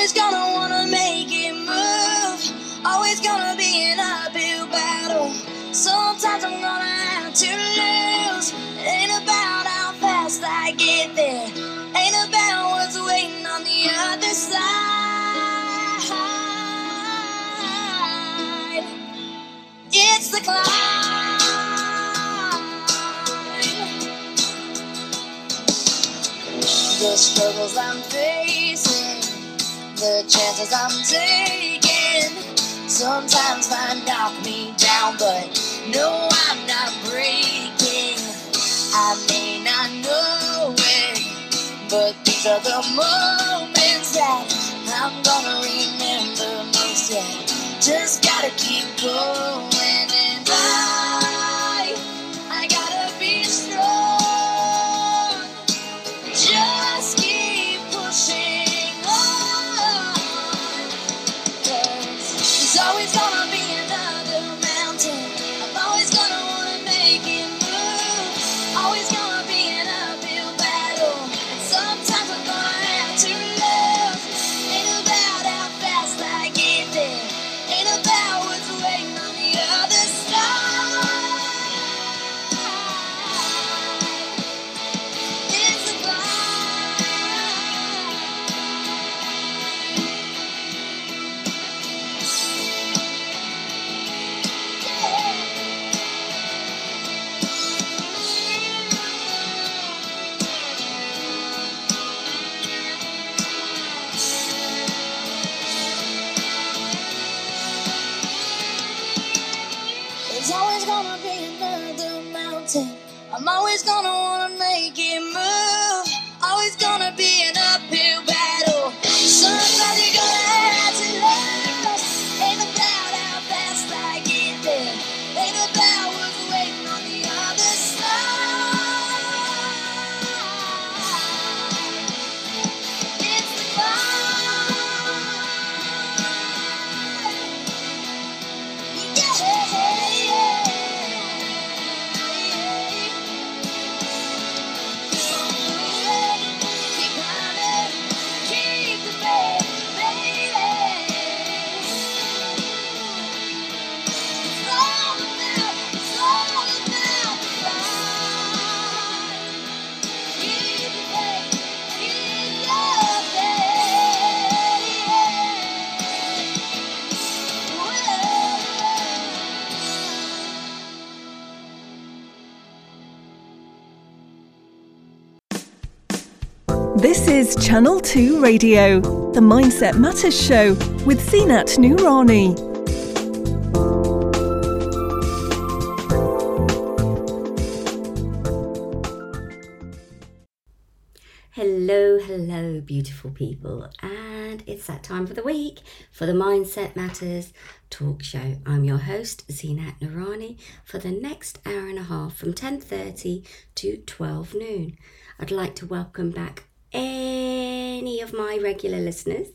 always gonna wanna make it move. Always gonna be an uphill battle. Sometimes I'm gonna have to lose. It ain't about how fast I get there. Ain't about what's waiting on the other side. It's the climb. The struggles I'm facing, the chances I'm taking, sometimes might knock me down, but no, I'm not breaking. I may not know it, but these are the moments that I'm gonna remember most. Yeah, just gotta keep going, and I, is Channel 2 Radio, the Mindset Matters Show with Zeenat Noorani. Hello, hello, beautiful people. And it's that time of the week for the Mindset Matters talk show. I'm your host, Zeenat Noorani, for the next hour and a half from 10.30 to 12 noon. I'd like to welcome back any of my regular listeners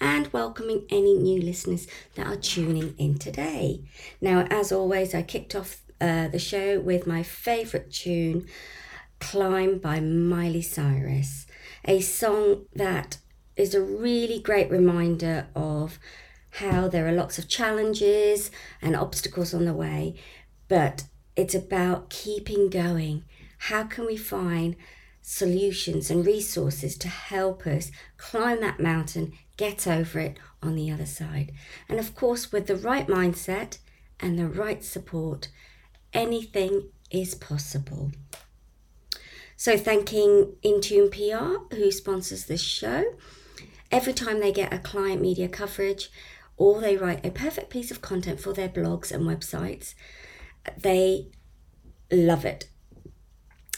and welcoming any new listeners that are tuning in today. Now, as always, I kicked off uh, the show with my favourite tune, Climb by Miley Cyrus, a song that is a really great reminder of how there are lots of challenges and obstacles on the way, but it's about keeping going. How can we find solutions and resources to help us climb that mountain, get over it on the other side? And of course, with the right mindset and the right support, anything is possible. So, thanking Intune PR, who sponsors this show. Every time they get a client media coverage or they write a perfect piece of content for their blogs and websites, they love it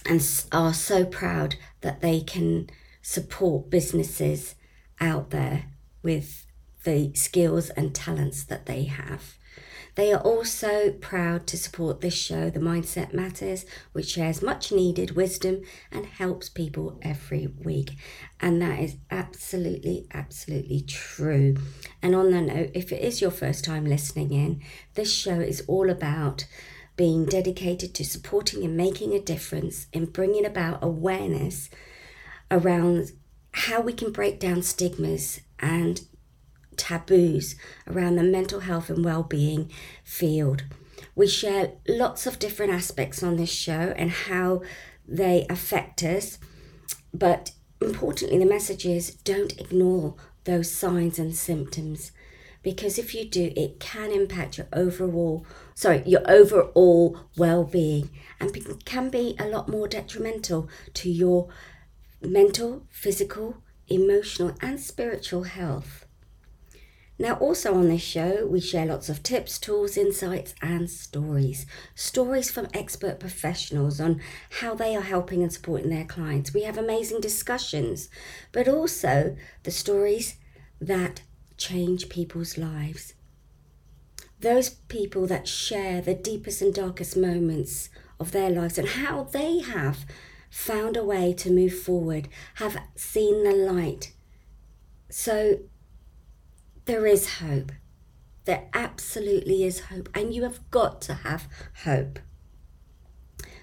and are so proud that they can support businesses out there with the skills and talents that they have. They are also proud to support this show, The Mindset Matters, which shares much needed wisdom and helps people every week. And that is absolutely, absolutely true. And on that note, if it is your first time listening in, this show is all about being dedicated to supporting and making a difference in bringing about awareness around how we can break down stigmas and taboos around the mental health and well-being field. We share lots of different aspects on this show and how they affect us, but importantly, the message is don't ignore those signs and symptoms because if you do, it can impact your overall sorry your overall well-being and can be a lot more detrimental to your mental, physical, emotional, and spiritual health. Now, also on this show, we share lots of tips, tools, insights, and stories. Stories from expert professionals on how they are helping and supporting their clients. We have amazing discussions, but also the stories that change people's lives. Those people that share the deepest and darkest moments of their lives and how they have found a way to move forward, have seen the light. So, there is hope. There absolutely is hope, and you have got to have hope.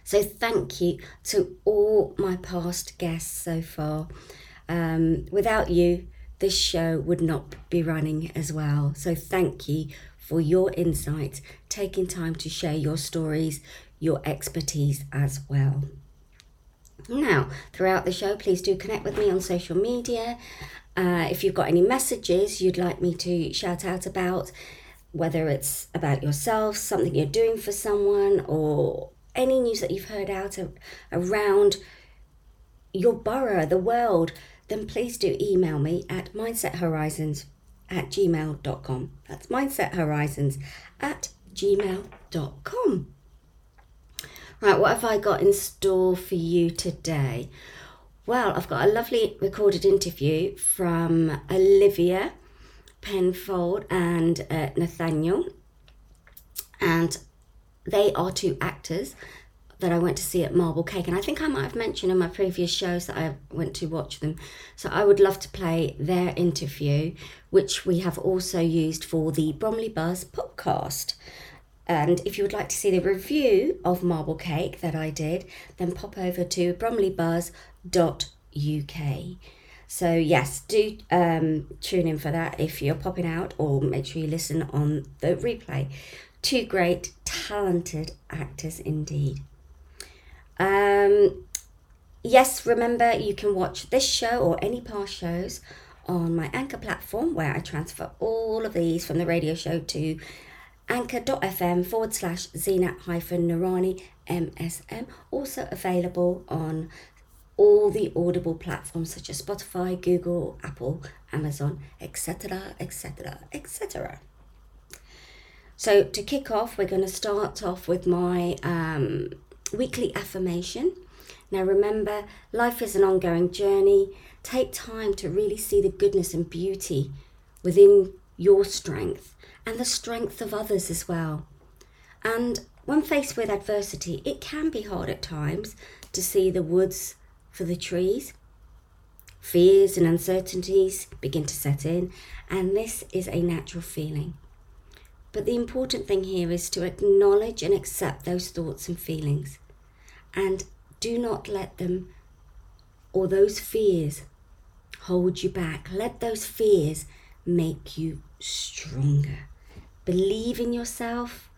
So, thank you to all my past guests so far. Um, without you, this show would not be running as well. So, thank you for your insights, taking time to share your stories, your expertise as well. Now, throughout the show, please do connect with me on social media uh, if you've got any messages you'd like me to shout out about, whether it's about yourself, something you're doing for someone, or any news that you've heard out of, around your borough, the world, then please do email me at mindsethorizons at gmail.com. That's mindsethorizons at gmail.com. Right, what have I got in store for you today? Well, I've got a lovely recorded interview from Olivia Penfold and uh, Nathaniel, and they are two actors that I went to see at Marble Cake, and I think I might have mentioned in my previous shows that I went to watch them. So I would love to play their interview, which we have also used for the Bromley Buzz podcast. And if you would like to see the review of Marble Cake that I did, then pop over to bromleybuzz.uk. So, yes, do um, tune in for that if you're popping out, or make sure you listen on the replay. Two great, talented actors indeed. Um, yes, remember you can watch this show or any past shows on my Anchor platform where I transfer all of these from the radio show to anchor.fm forward slash Zeenat hyphen Noorani MSM. Also available on all the audible platforms such as Spotify, Google, Apple, Amazon, etc., etc., etc. So, to kick off, we're going to start off with my um, weekly affirmation. Now, remember, life is an ongoing journey. Take time to really see the goodness and beauty within your strength and the strength of others as well. And when faced with adversity, it can be hard at times to see the woods for the trees. Fears and uncertainties begin to set in, and this is a natural feeling. But the important thing here is to acknowledge and accept those thoughts and feelings, and do not let them or those fears hold you back. Let those fears make you stronger believe in yourself,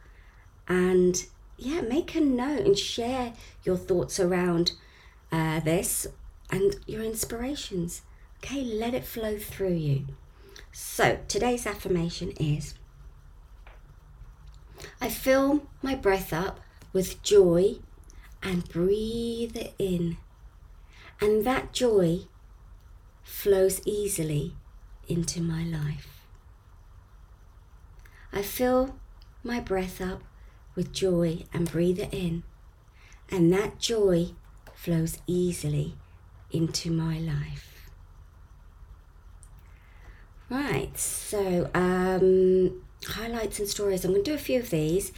and yeah, make a note and share your thoughts around uh, this and your inspirations. Okay, let it flow through you. So, today's affirmation is I fill my breath up with joy and breathe it in. And that joy flows easily into my life. I fill my breath up with joy and breathe it in. And that joy flows easily into my life. Right, so um, highlights and stories. I'm going to do a few of these.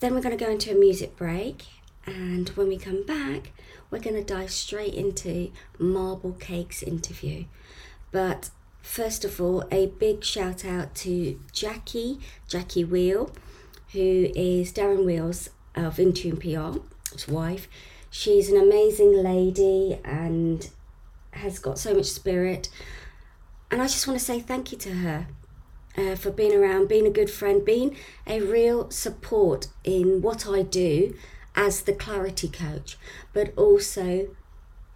Then we're going to go into a music break. And when we come back, we're going to dive straight into Marble Cake's interview. But first of all, a big shout out to Jackie, Jackie Wheel, who is Darren Wheels of Intune PR, his wife. She's an amazing lady and has got so much spirit. And I just want to say thank you to her uh, for being around, being a good friend, being a real support in what I do as the clarity coach, but also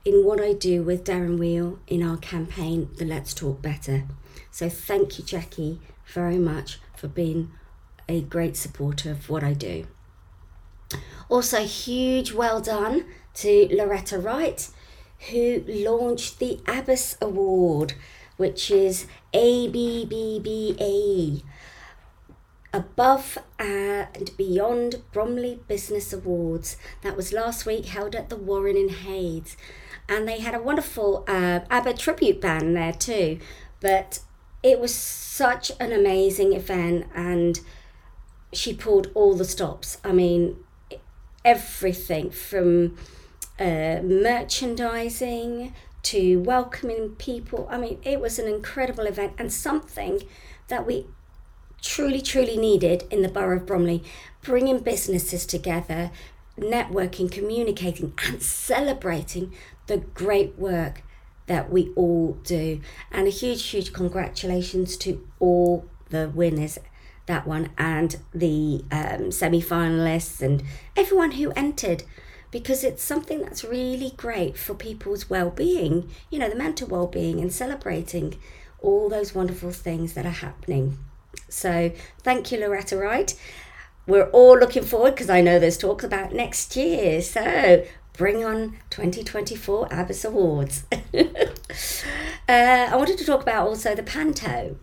in what I do with Darren Wheel in our campaign, the Let's Talk Better. So thank you, Jackie, very much for being a great supporter of what I do. Also, huge well done to Loretta Wright, who launched the Abbas Award, which is ABBBA, Above and Beyond Bromley Business Awards. That was last week, held at the Warren in Hayes. And they had a wonderful uh, ABBA tribute band there too. But it was such an amazing event, and she pulled all the stops. I mean, everything from uh, merchandising to welcoming people. I mean, it was an incredible event and something that we truly, truly needed in the borough of Bromley, bringing businesses together, networking, communicating, and celebrating the great work that we all do. And a huge, huge congratulations to all the winners that one and the um, semi finalists and everyone who entered because it's something that's really great for people's well being, you know, the mental well being and celebrating all those wonderful things that are happening. So, thank you, Loretta Wright. We're all looking forward because I know there's talks about next year. So, bring on 2024 Abbas Awards. uh, I wanted to talk about also the Panto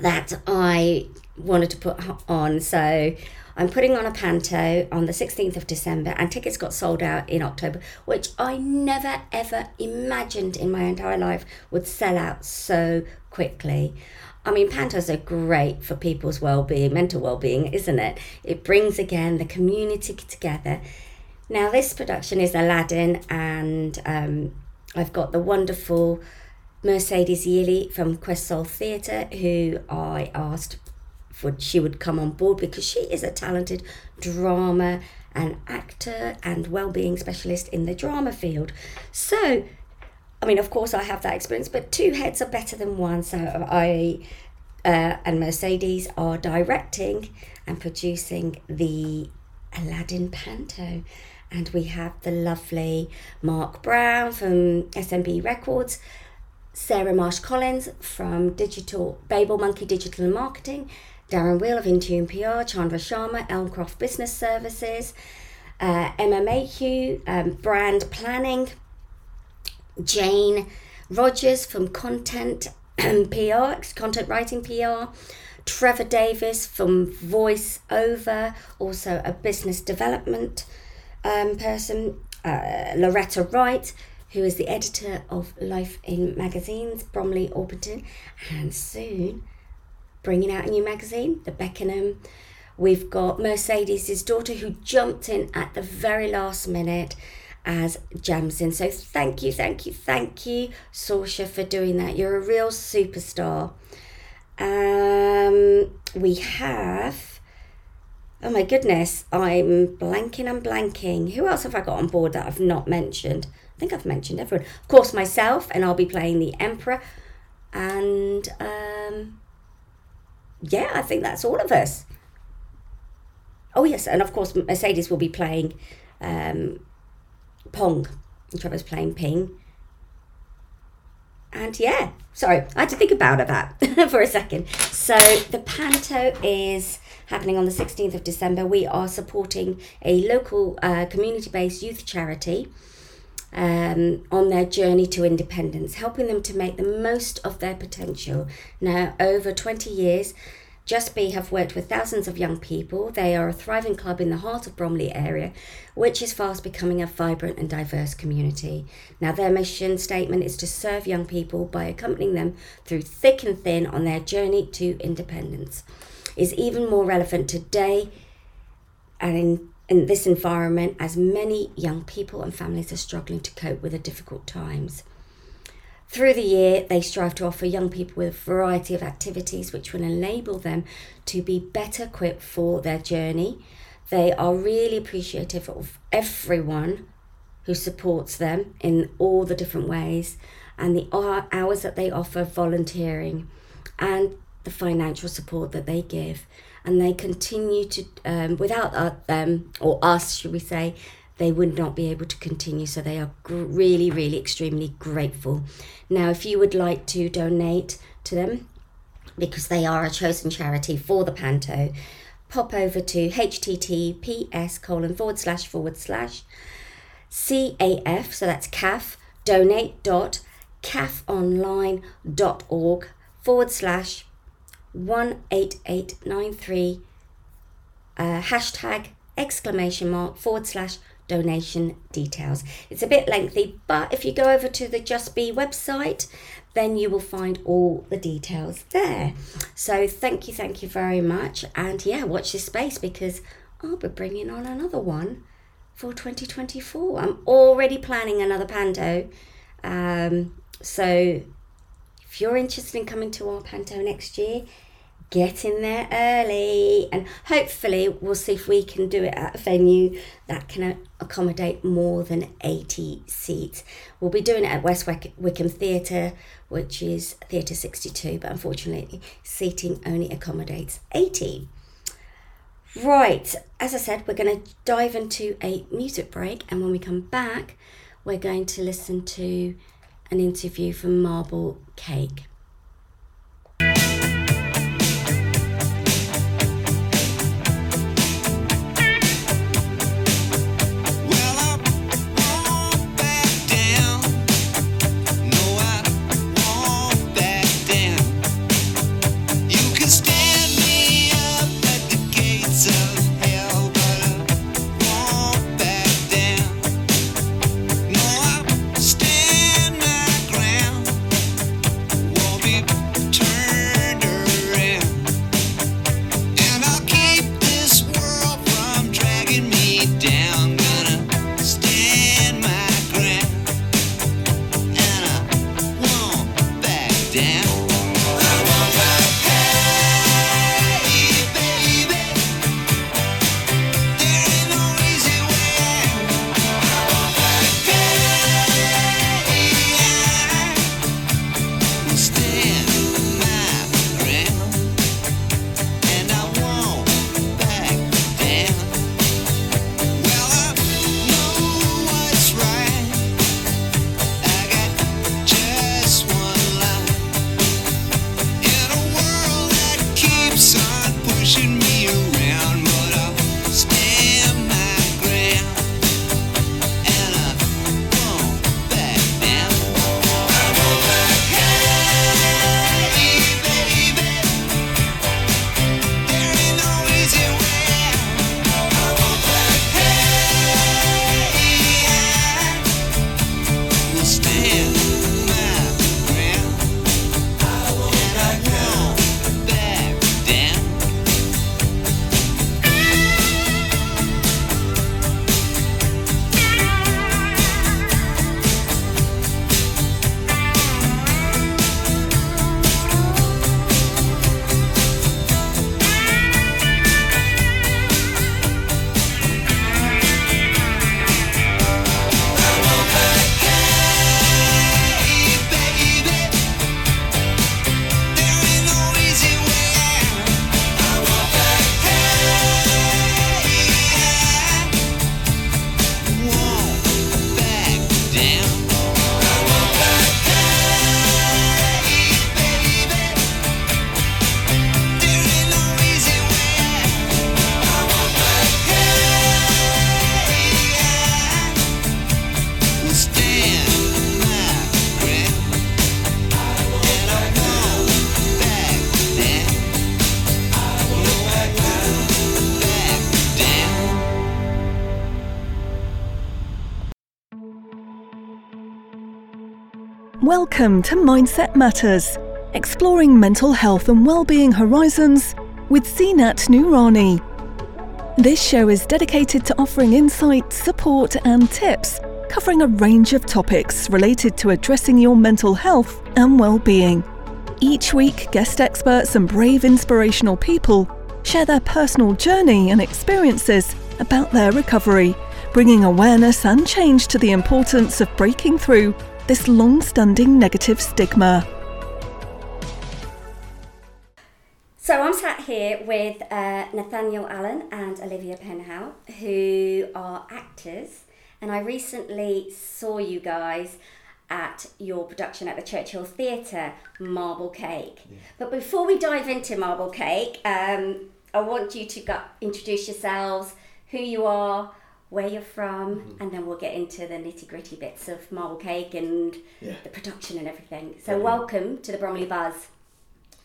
that I wanted to put on. So I'm putting on a panto on the 16th of December, and tickets got sold out in October, which I never ever imagined in my entire life would sell out so quickly. I mean, pantos are great for people's well-being, mental well-being, isn't it? It brings again the community together. Now, this production is Aladdin, and um, I've got the wonderful Mercedes Yearly from Quest Soul Theatre, who I asked she would come on board because she is a talented drama and actor and well-being specialist in the drama field. So, I mean, of course, I have that experience, but two heads are better than one. So I uh, and Mercedes are directing and producing the Aladdin Panto. And we have the lovely Mark Brown from SMB Records, Sarah Marsh Collins from Digital Babel Monkey Digital Marketing, Darren Wheel of Intune PR, Chandra Sharma, Elmcroft Business Services, uh, Mayhew, um, Brand Planning, Jane Rogers from Content PR, Content Writing PR, Trevor Davis from Voice Over, also a business development um, person, uh, Loretta Wright, who is the editor of Life in Magazines, Bromley Orpington, and soon bringing out a new magazine, The Beckenham. We've got Mercedes' daughter who jumped in at the very last minute as Jasmine. So thank you, thank you, thank you, Sorsha, for doing that. You're a real superstar. Um, we have. Oh my goodness, I'm blanking, I'm blanking. Who else have I got on board that I've not mentioned? I think I've mentioned everyone. Of course, myself, and I'll be playing the Emperor. And um, yeah, I think that's all of us. Oh yes, and of course Mercedes will be playing um, Pong, Trevor's playing Ping. And yeah, sorry, I had to think about that for a second. So the Panto is happening on the 16th of December. We are supporting a local uh, community-based youth charity um, on their journey to independence, helping them to make the most of their potential. Now, over 20 years, Just Be have worked with thousands of young people. They are a thriving club in the heart of Bromley area, which is fast becoming a vibrant and diverse community. Now, their mission statement is to serve young people by accompanying them through thick and thin on their journey to independence. Is even more relevant today and in, in this environment as many young people and families are struggling to cope with the difficult times. Through the year, they strive to offer young people with a variety of activities which will enable them to be better equipped for their journey. They are really appreciative of everyone who supports them in all the different ways and the hours that they offer volunteering and the financial support that they give. And they continue to, um, without them, or us, should we say, they would not be able to continue. So they are really, really extremely grateful. Now, if you would like to donate to them, because they are a chosen charity for the Panto, pop over to https colon forward slash forward slash CAF, so that's CAF, donate dot cafonline.org forward slash 18893 uh, hashtag exclamation mark forward slash donation details. It's a bit lengthy, but if you go over to the Just Be website, then you will find all the details there. So thank you, thank you very much. And yeah, watch this space because I'll be bringing on another one for 2024. I'm already planning another Panto. Um, so if you're interested in coming to our Panto next year, get in there early and hopefully we'll see if we can do it at a venue that can accommodate more than 80 seats. We'll be doing it at west wickham theatre which is theatre 62 but unfortunately seating only accommodates 80 right as i said we're going to dive into a music break and when we come back we're going to listen to an interview from marble cake Welcome to Mindset Matters, exploring mental health and well-being horizons with Zeenat Noorani. This show is dedicated to offering insight, support, and tips covering a range of topics related to addressing your mental health and well-being. Each week, guest experts and brave inspirational people share their personal journey and experiences about their recovery, bringing awareness and change to the importance of breaking through this long standing negative stigma. So I'm sat here with uh, Nathaniel Allen and Olivia Penhallow, who are actors, and I recently saw you guys at your production at the Churchill Theatre, Marble Cake. Yeah. But before we dive into Marble Cake, um, I want you to go, introduce yourselves, who you are, where you're from, mm-hmm. and then we'll get into the nitty gritty bits of Marble Cake and yeah. the production and everything. So, welcome to the Bromley Buzz.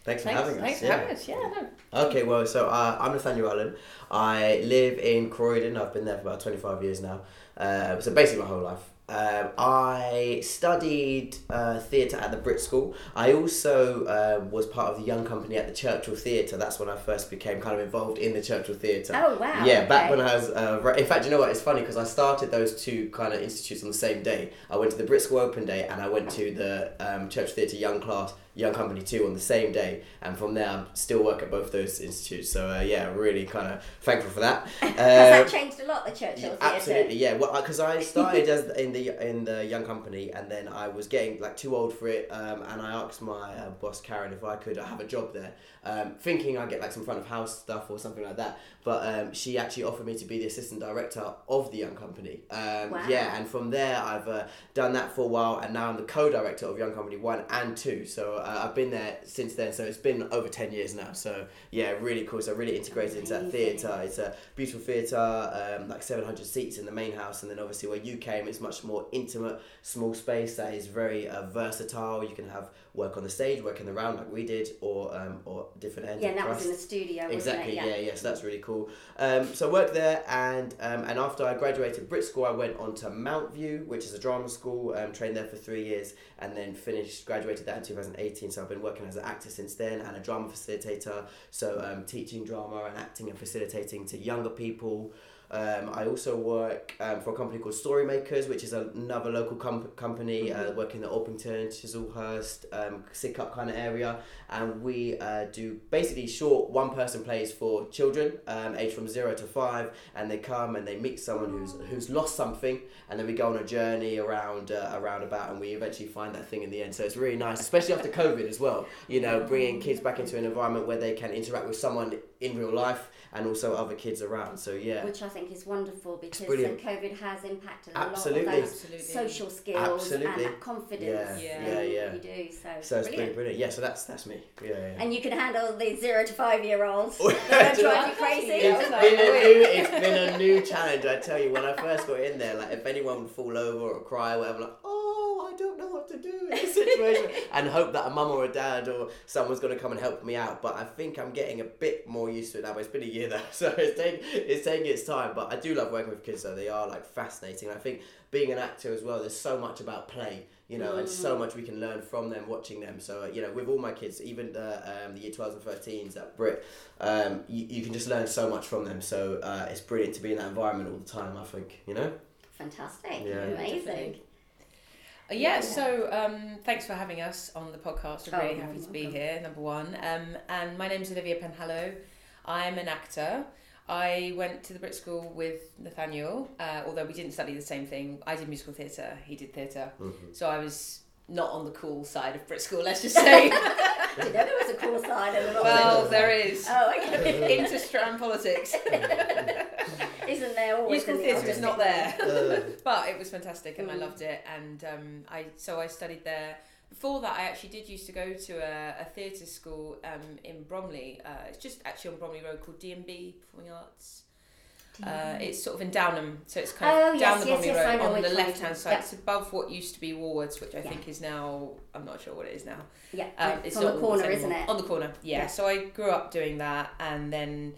Thanks for thanks, having us. Thanks for yeah. having us. Yeah. No. Okay, well, so uh, I'm Nathaniel Allen. I live in Croydon. I've been there for about 25 years now. Uh, so basically my whole life. Um, I studied uh, theatre at the Brit School. I also uh, was part of the young company at the Churchill Theatre. That's when I first became kind of involved in the Churchill Theatre. Oh wow! Yeah, back when I was. Uh, in fact, you know what? It's funny because I started those two kind of institutes on the same day. I went to the Brit School Open Day and I went to the um, Churchill Theatre Young Class Young Company too on the same day, and from there I still work at both those institutes. So uh, yeah, really kind of thankful for that. Uh, Has that changed a lot, the Churchill Absolutely, yeah. Well, because I started as in the in the Young Company, and then I was getting like too old for it, um, and I asked my uh, boss Karen if I could have a job there, um, thinking I'd get like some front of house stuff or something like that. But um, she actually offered me to be the assistant director of the Young Company. Um, wow. Yeah, and from there I've uh, done that for a while, and now I'm the co-director of Young Company One and Two. So uh, I've been there since then. So it's been over ten years now. So yeah, really cool. So really integrated into that theatre. It's a beautiful theatre, um, like seven hundred seats in the main house, and then obviously where you came, it's much more intimate, small space that is very uh, versatile. You can have work on the stage, work in the round like we did, or um, or different ends. Yeah, and that was in the studio. Exactly. Yeah. yeah, yeah. So that's really cool. Um, so I worked there, and um, and after I graduated Brit School, I went on to Mountview, which is a drama school. Um, trained there for three years, and then finished graduated that in two thousand eighteen. So I've been working as an actor since then, and a drama facilitator. So um, teaching drama and acting and facilitating to younger people. Um, I also work um, for a company called Storymakers, which is another local com- company uh, mm-hmm. uh, working in the Orpington, Chislehurst, um, Sidcup kind of area. And we uh, do basically short one person plays for children um, aged from zero to five. And they come and they meet someone who's who's lost something. And then we go on a journey around, uh, around about and we eventually find that thing in the end. So it's really nice, especially after COVID as well. You know, bringing kids back into an environment where they can interact with someone in real life and also other kids around. So yeah, which I think is wonderful because COVID has impacted Absolutely. a lot of those Absolutely. social skills Absolutely. and confidence. Yeah, yeah, yeah. You do so. So it's brilliant. brilliant. Yeah, so that's that's me. Yeah, yeah. And you can handle the zero to five year olds. they don't drive you crazy. It's been, a new, it's been a new challenge. I tell you, when I first got in there, like if anyone would fall over or cry or whatever, like oh, I don't know what to do in this situation, and hope that a mum or a dad or someone's going to come and help me out. But I think I'm getting a bit more used to it now. But it's been a year though, so it's taking it's taking its time. But I do love working with kids, though. They are like fascinating. I think being an actor as well, there's so much about play you know, mm. and so mm. much we can learn from them watching them. So, uh, you know, with all my kids, even the, um, the year 12s and 13s at Brit, um, you, you can just learn so much from them. So uh, it's brilliant to be in that environment all the time, I think, you know? Fantastic. Yeah. Amazing. Uh, yeah, so um, thanks for having us on the podcast. We're oh, really happy to be here, number one. Um, and my name's Olivia Penhallow. I'm an actor. I went to the Brit School with Nathaniel, uh, although we didn't study the same thing. I did musical theatre, he did theater mm-hmm. So I was not on the cool side of Brit School, let's just say. I didn't know there was a cool side of the Well, there is. Oh, okay. Into strand politics. Isn't there always? Musical theatre is not there. Uh. but it was fantastic and mm. I loved it. And um, I so I studied there before that, I actually did used to go to a, a theatre school um, in Bromley. Uh, it's just actually on Bromley Road called D&B Performing Arts. Uh, it's sort of in Downham, so it's kind of oh, down yes, the Bromley yes, Road on the left hand side. It's above what used to be Woolworths, which I yeah. think is now I'm not sure what it is now. Yeah, um, it's on the corner, isn't it? On the corner, yeah. yeah. So I grew up doing that, and then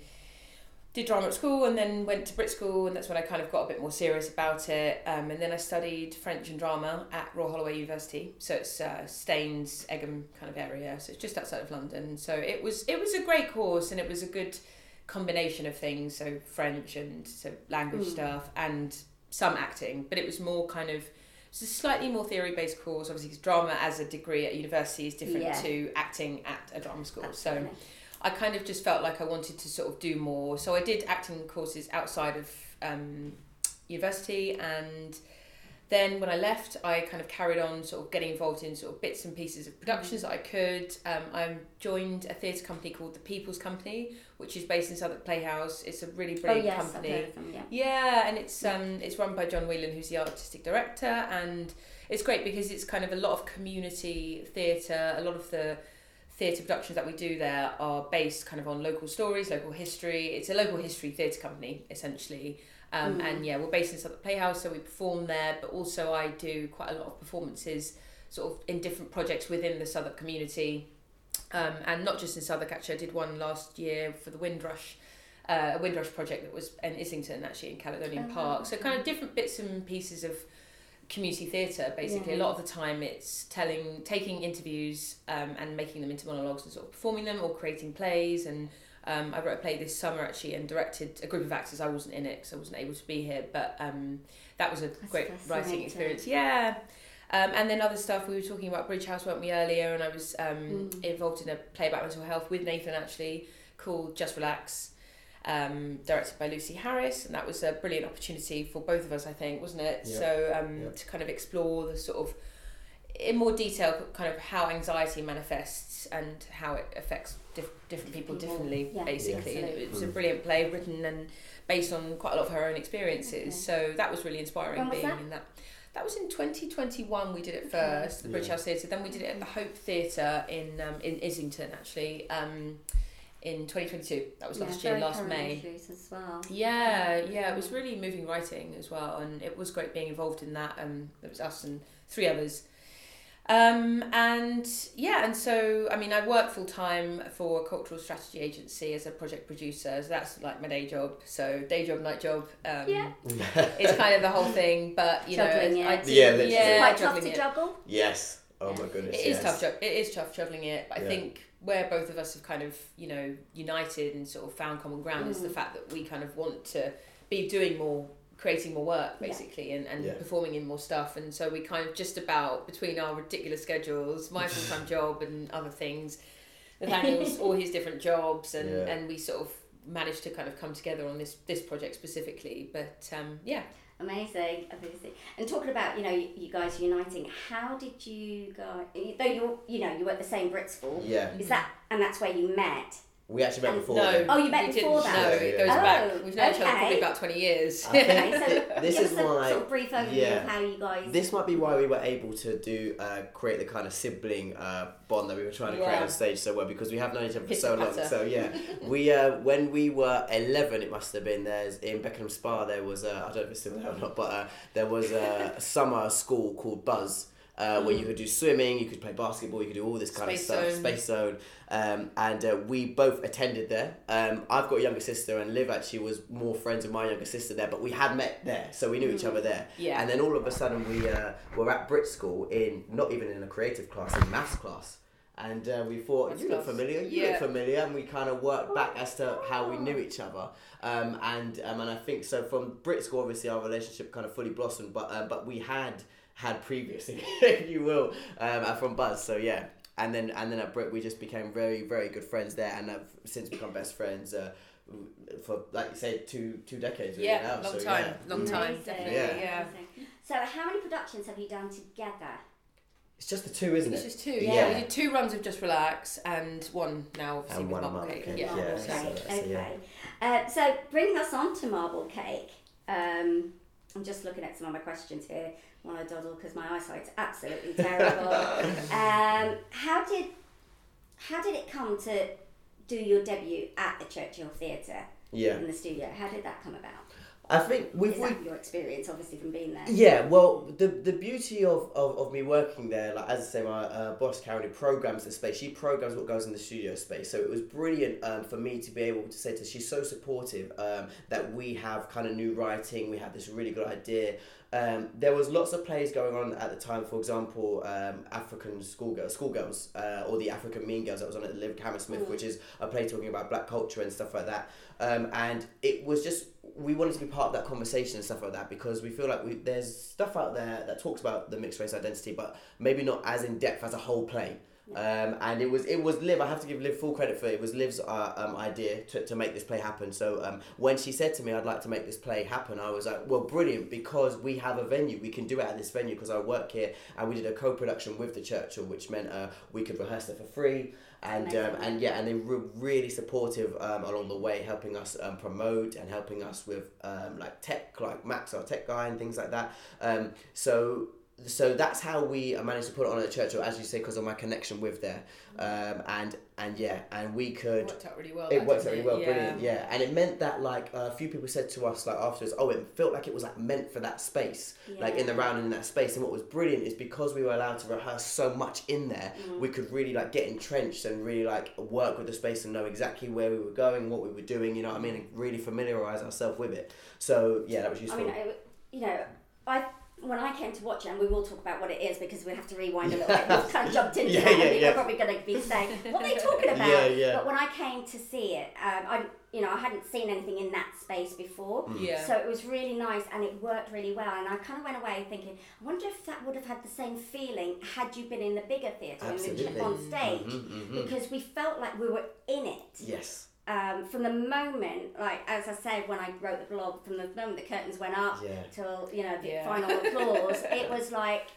did drama at school and then went to Brit School and that's when I kind of got a bit more serious about it. Um, and then I studied French and drama at Royal Holloway University. So it's uh, Staines, Egham kind of area. So it's just outside of London. So it was it was a great course and it was a good combination of things. So French and so language mm. stuff and some acting, but it was more kind of it's a slightly more theory based course, obviously, because drama as a degree at university is different yeah. to acting at a drama school. Absolutely. So I kind of just felt like I wanted to sort of do more. So I did acting courses outside of um, university and then when I left, I kind of carried on sort of getting involved in sort of bits and pieces of productions that I could. Um, I joined a theatre company called the People's Company, which is based in Southwark Playhouse. It's a really brilliant oh, yes, company. Them, yeah. yeah, and it's um it's run by John Whelan, who's the artistic director, and it's great because it's kind of a lot of community theatre. A lot of the theatre productions that we do there are based kind of on local stories, local history. It's a local history theatre company essentially. Um, mm. And yeah, we're based in Southwark Playhouse, so we perform there, but also I do quite a lot of performances sort of in different projects within the Southwark community. Um, and not just in Southwark, actually, I did one last year for the Windrush, uh, a Windrush project that was in Islington, actually, in Caledonian oh, Park. So, kind of different bits and pieces of community theatre basically yeah. a lot of the time it's telling taking interviews um, and making them into monologues and sort of performing them or creating plays and um, I wrote a play this summer actually and directed a group of actors. I wasn't in it because I wasn't able to be here, but um, that was a That's great writing experience. Yeah. Um, and then other stuff, we were talking about Bridge House, weren't we, earlier? And I was um, mm. involved in a play about mental health with Nathan actually called Just Relax, um, directed by Lucy Harris. And that was a brilliant opportunity for both of us, I think, wasn't it? Yeah. So um, yeah. to kind of explore the sort of, in more detail, kind of how anxiety manifests and how it affects diff- different people, people differently, yeah. basically. and it was a brilliant play written and based on quite a lot of her own experiences. Okay. So that was really inspiring when being that? in that. That was in 2021 we did it first, the Bridge House Theatre. Then we did it at the Hope Theatre in um, in Islington actually. Um, in 2022. That was last year, last May. As well. Yeah, yeah, it was really moving writing as well, and it was great being involved in that. Um, it was us and three others um, and yeah, and so I mean, I work full time for a cultural strategy agency as a project producer. So that's like my day job. So day job, night job. Um, yeah, it's kind of the whole thing. But you juggling know, it. I do, yeah, yeah, quite tough to juggle. Yes. Oh my goodness. It yes. is tough. Ju- it is tough juggling it. But I yeah. think where both of us have kind of you know united and sort of found common ground mm. is the mm. fact that we kind of want to be doing more creating more work basically yeah. and, and yeah. performing in more stuff and so we kind of just about between our ridiculous schedules my full-time job and other things Nathaniel's all his different jobs and yeah. and we sort of managed to kind of come together on this this project specifically but um, yeah amazing amazing and talking about you know you, you guys uniting how did you guys though you're you know you were at the same Brit school yeah is that and that's where you met we actually met before. No. Then. Oh, you met we before that? No, it goes oh, back. We've known okay. each other probably about 20 years. Okay, so this is why. Sort of brief overview yeah, of how you guys. This might be why we were able to do uh, create the kind of sibling uh, bond that we were trying to yeah. create on stage so well because we have known each other for so long. So yeah, we uh, when we were 11, it must have been. There's in Beckenham Spa there was a, I don't know if it's still there or not, but uh, there was a summer school called Buzz uh, mm. where you could do swimming, you could play basketball, you could do all this kind Space of stuff. Zone. Space Zone. Um, and uh, we both attended there. Um, I've got a younger sister, and Liv actually was more friends with my younger sister there, but we had met there, so we knew mm. each other there. Yeah. And then all of a sudden, we uh, were at Brit School in not even in a creative class, in maths class. And uh, we thought, That's you look familiar, you yeah. look familiar, and we kind of worked back as to how we knew each other. Um, and um, and I think so from Brit School, obviously our relationship kind of fully blossomed, but uh, but we had had previously, if you will, um, from Buzz. So yeah, and then and then at Brit we just became very very good friends there, and have since become best friends. Uh, for like you say, two two decades. Really yeah, now. long so, time, yeah. long time, definitely. Yeah. yeah. So, how many productions have you done together? It's just the two, isn't it's it? It's just two. Yeah. yeah. we did two runs of Just Relax and one now obviously and with one Marble Cake. Cake. Yeah, yeah. So, okay. Uh, so bringing us on to Marble Cake. Um, I'm just looking at some of my questions here while I doddle because my eyesight's absolutely terrible. um, how did how did it come to do your debut at the Churchill Theatre? Yeah. In the studio, how did that come about? I think we've Is we, your experience, obviously, from being there? Yeah, well, the the beauty of, of, of me working there, like as I say, my uh, boss Karen who programs the space. She programs what goes in the studio space. So it was brilliant um, for me to be able to say to. her, She's so supportive um, that we have kind of new writing. We have this really good idea. Um, there was lots of plays going on at the time. For example, um, African schoolgirls, schoolgirls, uh, or the African Mean Girls that was on at the Lyric Hammersmith, which is a play talking about black culture and stuff like that. Um, and it was just we wanted to be part of that conversation and stuff like that because we feel like we, there's stuff out there that talks about the mixed race identity, but maybe not as in depth as a whole play. Um, and it was it was Liv. I have to give Liv full credit for it. It was Liv's uh, um, idea to, to make this play happen. So um, when she said to me, "I'd like to make this play happen," I was like, "Well, brilliant!" Because we have a venue, we can do it at this venue. Because I work here, and we did a co-production with the Churchill, which meant uh, we could rehearse it for free. And um, and yeah, and they were really supportive um, along the way, helping us um, promote and helping us with um, like tech, like Max, our tech guy, and things like that. Um, so so that's how we managed to put it on at Churchill, as you say, because of my connection with there. Um, and and yeah, and we It could. worked out really well. It worked out really well, it? brilliant, yeah. And it meant that like a few people said to us like afterwards, oh, it felt like it was like meant for that space, like in the round and in that space. And what was brilliant is because we were allowed to rehearse so much in there, Mm. we could really like get entrenched and really like work with the space and know exactly where we were going, what we were doing. You know what I mean? And really familiarize ourselves with it. So yeah, that was useful. I mean, I, you know, I when I came to watch it, and we will talk about what it is because we have to rewind a little bit. We've kind of jumped into Yeah, that. yeah, and people yeah. are probably going to be saying, "What are they talking about?" Yeah, yeah. But when I came to see it, um, I, you know, I hadn't seen anything in that space before. Mm. Yeah. So it was really nice and it worked really well. And I kind of went away thinking, I wonder if that would have had the same feeling had you been in the bigger theatre and Absolutely. on stage. Mhm, mhm. Because we felt like we were in it Yes. Um, from the moment, like as I said when I wrote the blog, from the moment the curtains went up Yeah. till you know the Yeah. final applause, it was like,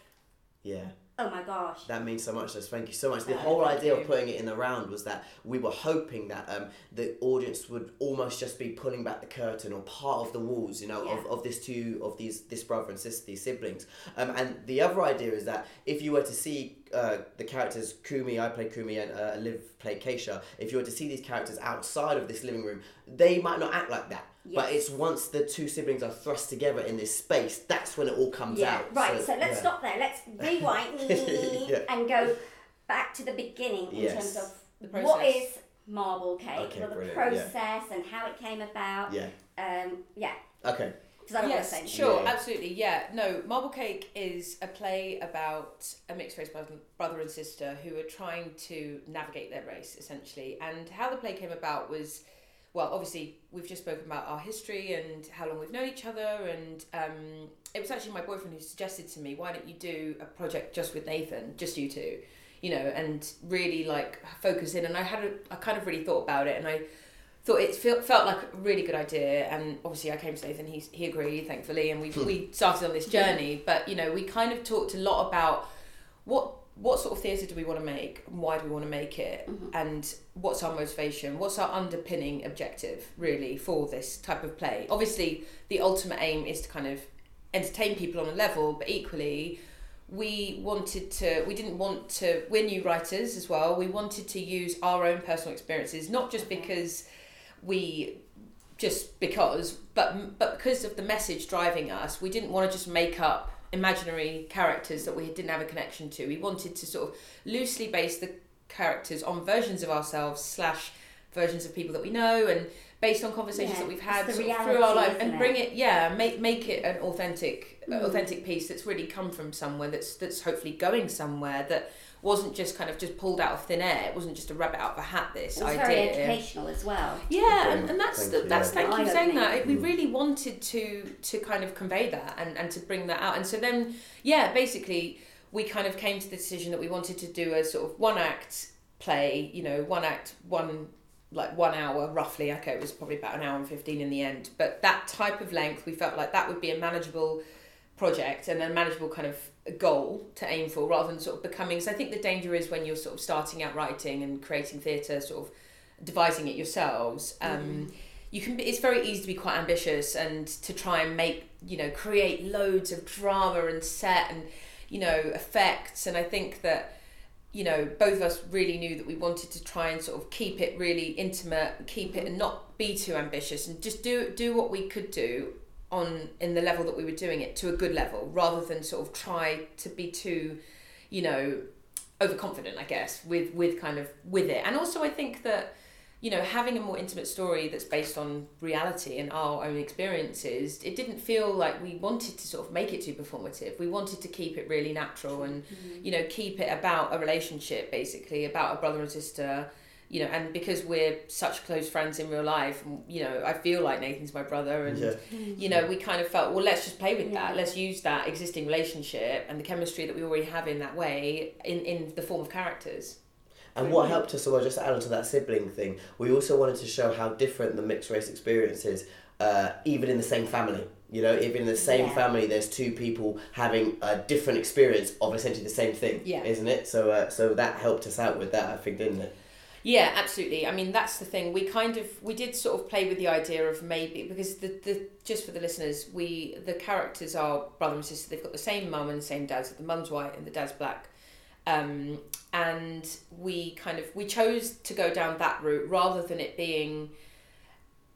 Yeah. Oh my gosh. That means so much, Liz. Thank you so much. The whole idea you. of putting it in the round was that we were hoping that um, the audience would almost just be pulling back the curtain or part of the walls, you know, of, of this two of these this brother and sister, these siblings. Um, and the other idea is that if you were to see uh, the characters Kumi, I play Kumi, and uh, Liv play Keisha. If you were to see these characters outside of this living room, they might not act like that. But it's once the two siblings are thrust together in this space, that's when it all comes Yeah, out. right. So, let's yeah. stop there. Let's rewind Yeah. and go back to the beginning in Yes. terms of The what marble cake, Okay, what the brilliant, yeah. process and how it came about. Yeah. Um, yeah. Okay. I yes, say sure, Yeah. absolutely, yeah. No, Marble Cake is a play about a mixed race brother, brother and sister who are trying to navigate their race, essentially. And how the play came about was, well, obviously, we've just spoken about our history and how long we've known each other. And um, it was actually my boyfriend who suggested to me, why don't you do a project just with Nathan, just you two, you know, and really like focus in. And I had, a, I kind of really thought about it and I thought it felt, felt like a really good idea and obviously I came to Nathan he, he agreed thankfully and we, we started on this journey but you know we kind of talked a lot about what what sort of theatre do we want to make? And why do we want to make it? Mm-hmm. And what's our motivation? What's our underpinning objective really for this type of play? Obviously the ultimate aim is to kind of entertain people on a level but equally we wanted to we didn't want to we're new writers as well we wanted to use our own personal experiences not just mm-hmm. because we just because but but because of the message driving us. We didn't want to just make up imaginary characters that we didn't have a connection to we wanted to sort of loosely base the characters on versions of ourselves slash versions of people that we know and based on conversations Yeah, that we've had of through our life and bring it? it yeah make make it an authentic Mm. authentic piece that's really come from somewhere that's that's hopefully going somewhere that wasn't just kind of just pulled out of thin air it wasn't just a rabbit out of a hat this it was idea very educational as well. yeah, and, and that's Thank the, you, that's yeah. thank you for saying that. Eye-opening. We mm. really wanted to to kind of convey that and, and to bring that out. And so then, yeah, basically, we kind of came to the decision that we wanted to do a sort of one act play. You know, one act, one like one hour roughly. Okay, it was probably about an hour and fifteen in the end. But that type of length, we felt like that would be a manageable project and a manageable kind of goal to aim for rather than sort of becoming so I think the danger is when you're sort of starting out writing and creating theatre sort of devising it yourselves um, you can be, it's very easy to be quite ambitious and to try and make you know create loads of drama and set and you know effects. And I think that you know both of us really knew that we wanted to try and sort of keep it really intimate keep it and not be too ambitious and just do do what we could do on in the level that we were doing it to a good level rather than sort of try to be too you know overconfident i guess with with kind of with it and also i think that you know having a more intimate story that's based on reality and our own experiences it didn't feel like we wanted to sort of make it too performative we wanted to keep it really natural and mm-hmm. you know keep it about a relationship basically about a brother and sister you know, and because we're such close friends in real life, you know, I feel like Nathan's my brother, and yeah. you know, we kind of felt, well, let's just play with yeah. that. Let's use that existing relationship and the chemistry that we already have in that way in in the form of characters. And what helped us, well, just to add on to that sibling thing, we also wanted to show how different the mixed race experience is, uh, even in the same family. You know, even in the same yeah. family, there's two people having a different experience of essentially the same thing, yeah. isn't it? So, uh, so that helped us out with that, I think, didn't it? Yeah, absolutely. I mean, that's the thing. We kind of we did sort of play with the idea of maybe because the the just for the listeners, we the characters are brother and sister. They've got the same mum and the same dad. So the mum's white and the dad's black. Um, and we kind of we chose to go down that route rather than it being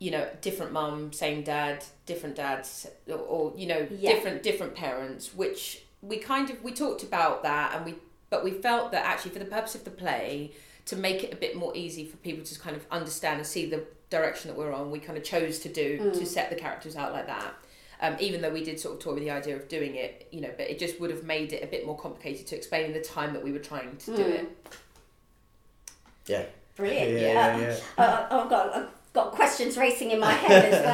you know different mum same dad different dads or, or you know yeah. different different parents which we kind of we talked about that and we but we felt that actually for the purpose of the play to make it a bit more easy for people to kind of understand and see the direction that we're on, we kind of chose to do mm. to set the characters out like that. Um, even though we did sort of toy with the idea of doing it, you know, but it just would have made it a bit more complicated to explain in the time that we were trying to mm. do it. Yeah. Brilliant. Yeah. yeah, yeah. Uh, I've got I've got questions racing in my head as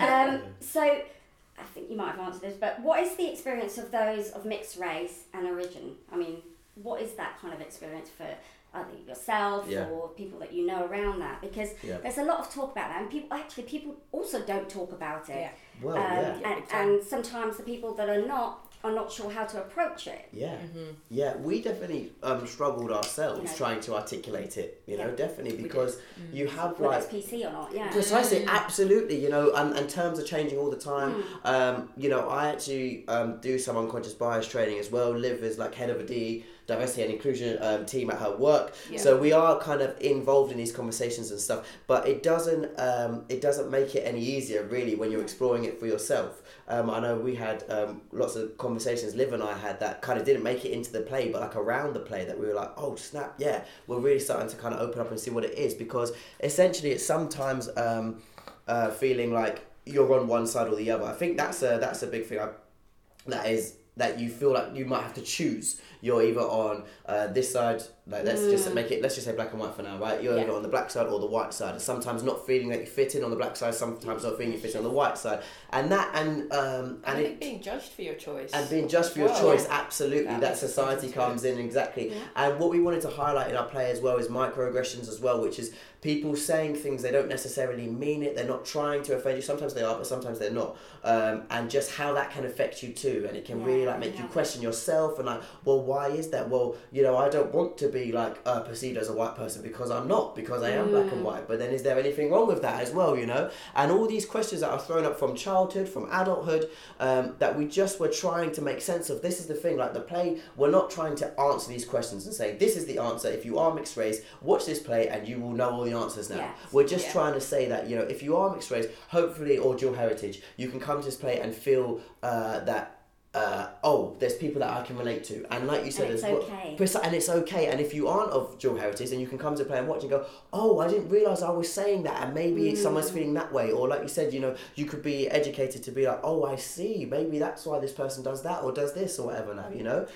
well. um, so I think you might have answered this, but what is the experience of those of mixed race and origin? I mean, what is that kind of experience for either yourself yeah. or people that you know around that because yeah. there's a lot of talk about that and people actually people also don't talk about it yeah. well, um, yeah. And, and, sometimes the people that are not are not sure how to approach it yeah mm-hmm. yeah we definitely um, struggled ourselves you know, trying to articulate it you know definitely because mm. you have Whether like it's PC or not yeah precisely mm. absolutely you know and, and terms are changing all the time mm. um, you know I actually um, do some unconscious bias training as well Liv as like head of a D diversity and inclusion um, team at her work. Yeah. So we are kind of involved in these conversations and stuff, but it doesn't um, it doesn't make it any easier really when you're exploring it for yourself. Um, I know we had um, lots of conversations. Liv and I had that kind of didn't make it into the play, but like around the play that we were like, oh snap, yeah, we're really starting to kind of open up and see what it is because essentially it's sometimes um, uh, feeling like you're on one side or the other. I think that's a that's a big thing. I, that is that you feel like you might have to choose you're either on uh, this side like let's mm. just make it let's just say black and white for now right? You're yeah. either on the black side or the white side. Sometimes not feeling like you fit in on the black side sometimes not feeling you fit in on the white side. And that and um and it, being judged for your choice. And being judged for your well, choice yeah. absolutely. That, that society comes in exactly. Yeah. and what we wanted to highlight in our play as well is microaggressions as well which is people saying things they don't necessarily mean it. They're not trying to offend you. Sometimes they are but sometimes they're not. Um, and just how that can affect you too. And it can really like make you question yourself and like well why is that? Well you know i don't want to be like uh, perceived as a white person because i'm not because i am mm. black and mm. white but then is there anything wrong with that as well you know and all these questions that are thrown up from childhood from adulthood um, that we just were trying to make sense of this is the thing like the play we're not trying to answer these questions and say this is the answer if you are mixed race watch this play and you will know all the answers now yes. we're just yeah. trying to say that you know if you are mixed race hopefully or dual heritage you can come to this play and feel uh, that uh, oh, there's people that I can relate to, and like you said, and it's okay. Well, and it's okay. And if you aren't of dual heritage, then you can come to play and watch and go, oh, I didn't realize I was saying that, and maybe mm. someone's feeling that way, or like you said, you know, you could be educated to be like, oh, I see, maybe that's why this person does that or does this or whatever now, you know.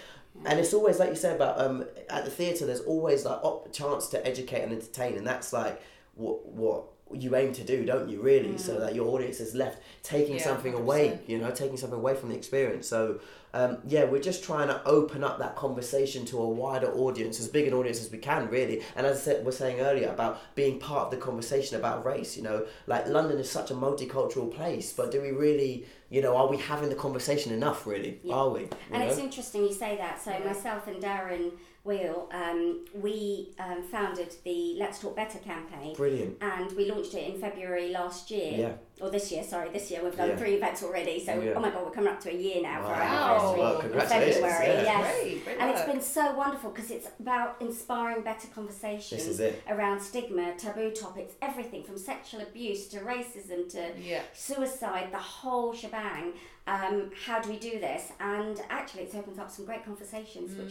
And it's always like you said about um at the theatre. There's always like op- chance to educate and entertain, and that's like what what you aim to do, don't you? Really, mm. so that your audience is left taking yeah, something 100%. away. You know, taking something away from the experience. So, um, yeah, we're just trying to open up that conversation to a wider audience, as big an audience as we can, really. And as I said, we're saying earlier about being part of the conversation about race. You know, like London is such a multicultural place, but do we really? You know, are we having the conversation enough? Really, yeah. are we? You and know? it's interesting you say that. So myself and Darren Wheel, um, we um, founded the Let's Talk Better campaign. Brilliant. And we launched it in February last year. Yeah. Or this year, sorry, this year we've done Yeah. three events already. So, Yeah. oh my God, we're coming up to a year now for our anniversary Well, in February. yeah. Yes. Great, great and it's been so wonderful because it's about inspiring better conversations This is it. around stigma, taboo topics, everything from sexual abuse to racism to Yeah. suicide, the whole shebang. Um, how do we do this? And actually, it's opened up some great conversations, which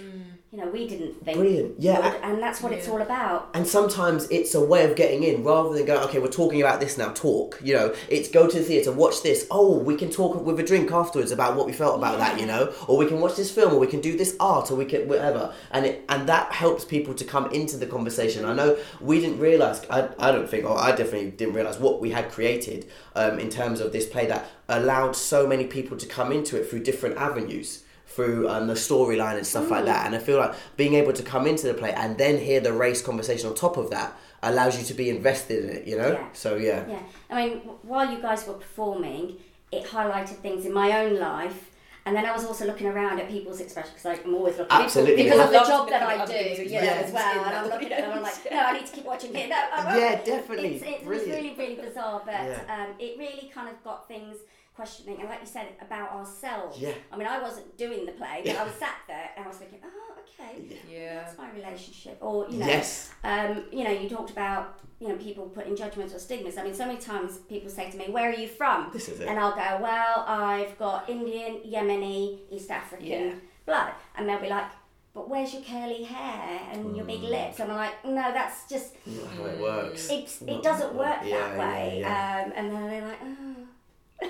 you know we didn't think. Brilliant. Yeah. would, and that's what it's all about. And sometimes it's a way of getting in rather than going, okay, we're talking about this now, talk. You know, it's go to the theatre, watch this. Oh, we can talk with a drink afterwards about what we felt about that, you know? Or we can watch this film, or we can do this art, or we can whatever. And it, and that helps people to come into the conversation. I know we didn't realise, I, I don't think, or I definitely didn't realise what we had created um, in terms of this play that allowed so many people to come into it through different avenues through um, the storyline and stuff like that. And I feel like being able to come into the play and then hear the race conversation on top of that allows you to be invested in it, you know? Yeah. So, yeah. Yeah, I mean, while you guys were performing, it highlighted things in my own life. And then I was also looking around at people's expressions because I'm always looking Absolutely. because I of the job that I do, people's you know, expressions as well. And I'm looking at them, I'm like, no, I need to keep watching here. No, Yeah, definitely. It's, it was really, really bizarre, but Yeah. um, it really kind of got things questioning, and like you said, about ourselves. Yeah. I mean, I wasn't doing the play, but I was sat there and I was thinking, oh, okay, Yeah. that's my relationship, or you know, Yes. um, you know, you talked about you know people putting judgments or stigmas. I mean, so many times people say to me, "Where are you from?" This is it. And I'll go, "Well, I've got Indian, Yemeni, East African Yeah. blood," and they'll be like. But where's your curly hair and your Mm. big lips? And I'm like, no, that's just Not how it works. it's, it doesn't work yeah, that way. Yeah, Um, and then they're like, oh.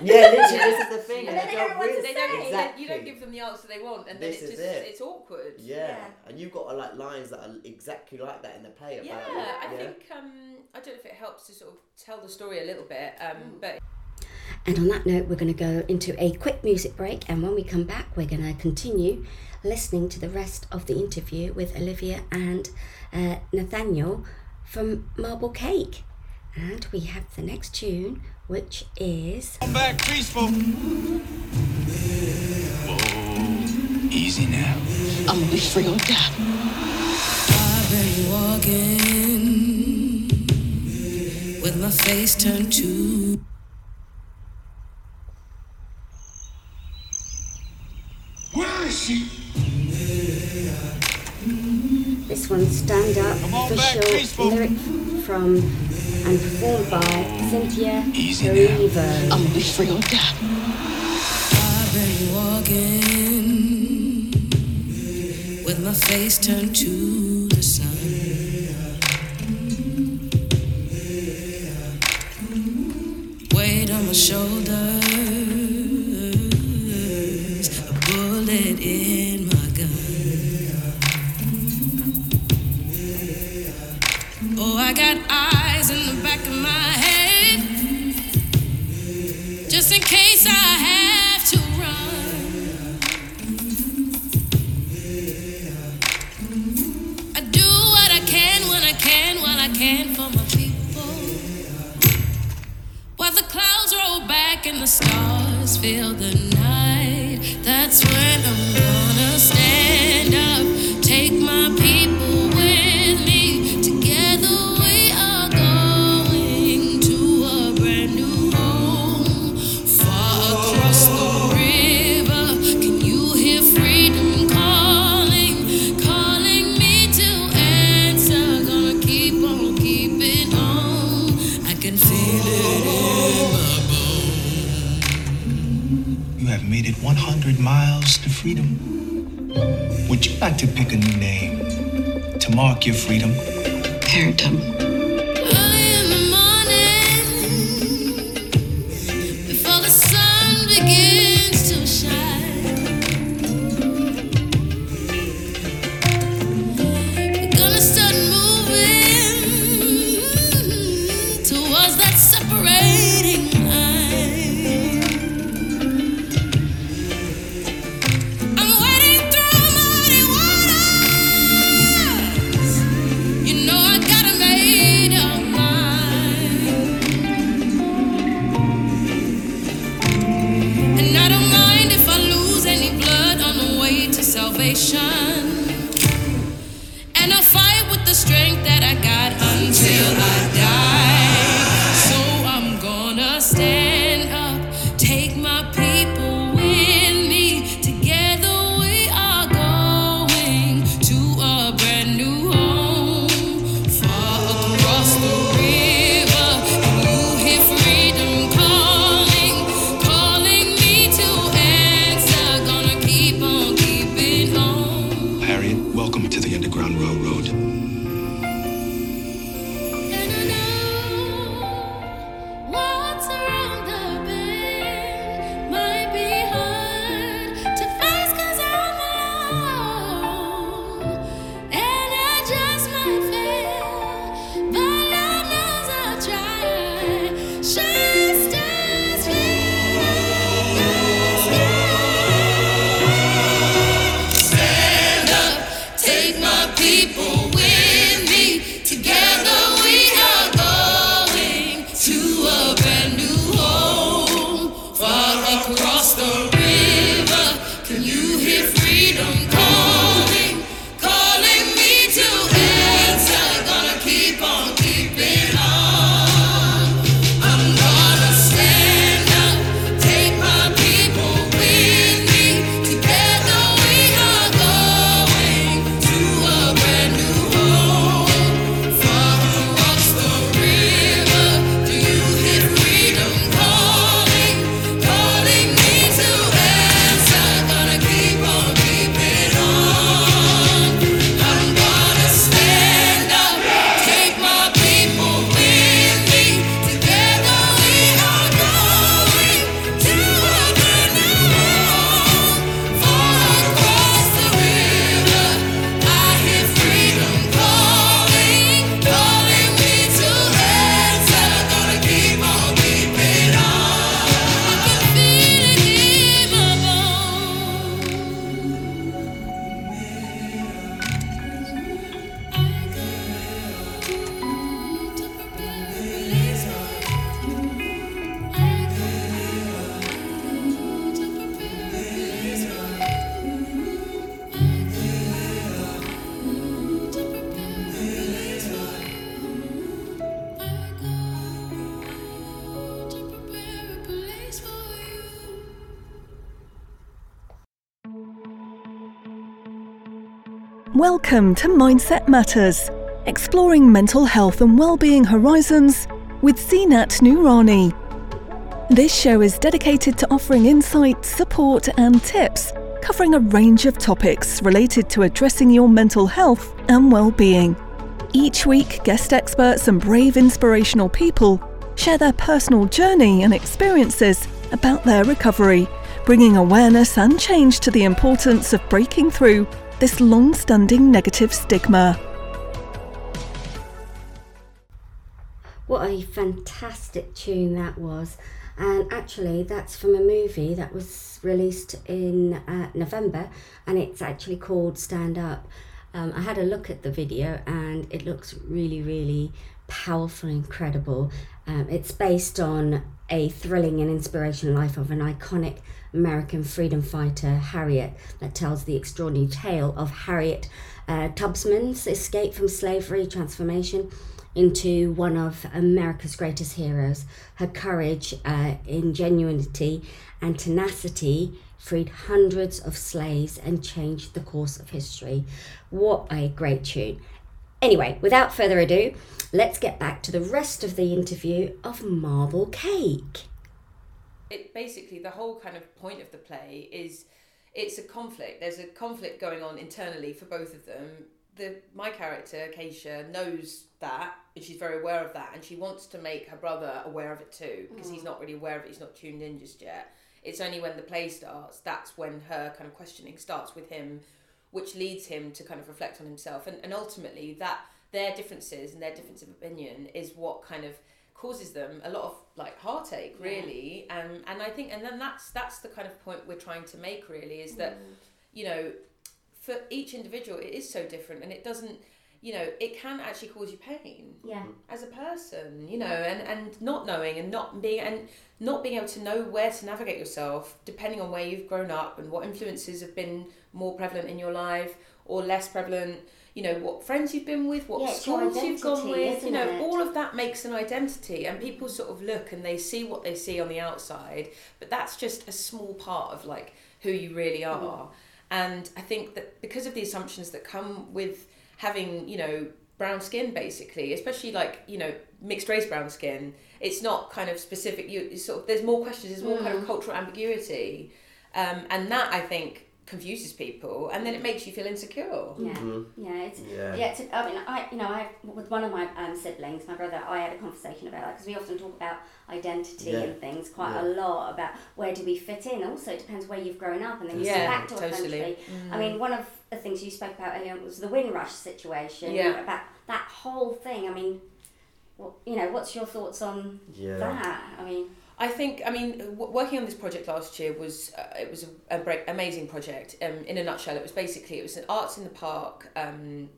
Yeah. literally, this is the thing. And then they don't know what really- They don't, exactly. you don't give them the answer they want, and then This it is just it. it's awkward. Yeah. Yeah. and you've got like lines that are exactly like that in the play. About Yeah, it. I yeah. think um, I don't know if it helps to sort of tell the story a little bit, um, but And on that note, we're going to go into a quick music break. And when we come back, we're going to continue listening to the rest of the interview with Olivia and uh, Nathaniel from Marble Cake. And we have the next tune, which is. Come back peaceful. Whoa, easy now. I'm gonna be free or die. I've been walking with my face turned to Where is she? This one, Stand Up, Come on back, official lyric from and performed by Cynthia Erivo. I'm gonna be free or die. I've been walking with my face turned to the sun. Weight on my shoulders, fill the night, that's when I'm like to pick a new name to mark your freedom? Harrington. Welcome to Mindset Matters, exploring mental health and well-being horizons with Zeenat Noorani. This show is dedicated to offering insight, support, and tips covering a range of topics related to addressing your mental health and well-being. Each week, guest experts and brave inspirational people share their personal journey and experiences about their recovery, bringing awareness and change to the importance of breaking through this long standing negative stigma. What a fantastic tune that was. And actually, that's from a movie that was released in uh, November, and it's actually called Stand Up. Um, I had a look at the video, and it looks really, really powerful, and incredible. Um, it's based on a thrilling and inspirational life of an iconic American freedom fighter, Harriet, that tells the extraordinary tale of Harriet uh, Tubman's escape from slavery, transformation into one of America's greatest heroes. Her courage, uh, ingenuity, and tenacity freed hundreds of slaves and changed the course of history. What a great tune! Anyway, without further ado, let's get back to the rest of the interview of Marble Cake. It basically the whole kind of point of the play is it's a conflict. There's a conflict going on internally for both of them. The my character Keisha knows that and she's very aware of that and she wants to make her brother aware of it too because he's mm. not really aware of it. He's not tuned in just yet. It's only when the play starts that's when her kind of questioning starts with him which leads him to kind of reflect on himself. And, and ultimately that their differences and their difference of opinion is what kind of causes them a lot of like heartache really. Um, and i think and then that's that's the kind of point we're trying to make really is that you know for each individual it is so different. And it doesn't you know it can actually cause you pain Yeah. as a person you know and and not knowing and not being and not being able to know where to navigate yourself depending on where you've grown up and what influences have been more prevalent in your life or less prevalent you know what friends you've been with what Yeah, schools you've gone with you know it? all of that makes an identity and people sort of look and they see what they see on the outside but that's just a small part of like who you really Mm. are and i think that because of the assumptions that come with having you know brown skin basically especially like you know mixed race brown skin it's not kind of specific you sort of there's more questions there's more kind Mm. of cultural ambiguity um, and that i think confuses people and then it makes you feel insecure Yeah, yeah, it's Yeah. yeah. it's, I mean, I you know, I with one of my um, siblings, my brother, I had a conversation about that because we often talk about identity Yeah. and things quite Yeah. a lot about where do we fit in. Also, it depends where you've grown up and then you Yeah, come back to a totally. country. I mean, one of the things you spoke about earlier was the Windrush situation. Yeah. About that whole thing. I mean, what you know, what's your thoughts on Yeah. that? I mean, I think I mean w- working on this project last year was uh, it was a, a break, amazing project. Um, in a nutshell, it was basically it was an arts in the park um,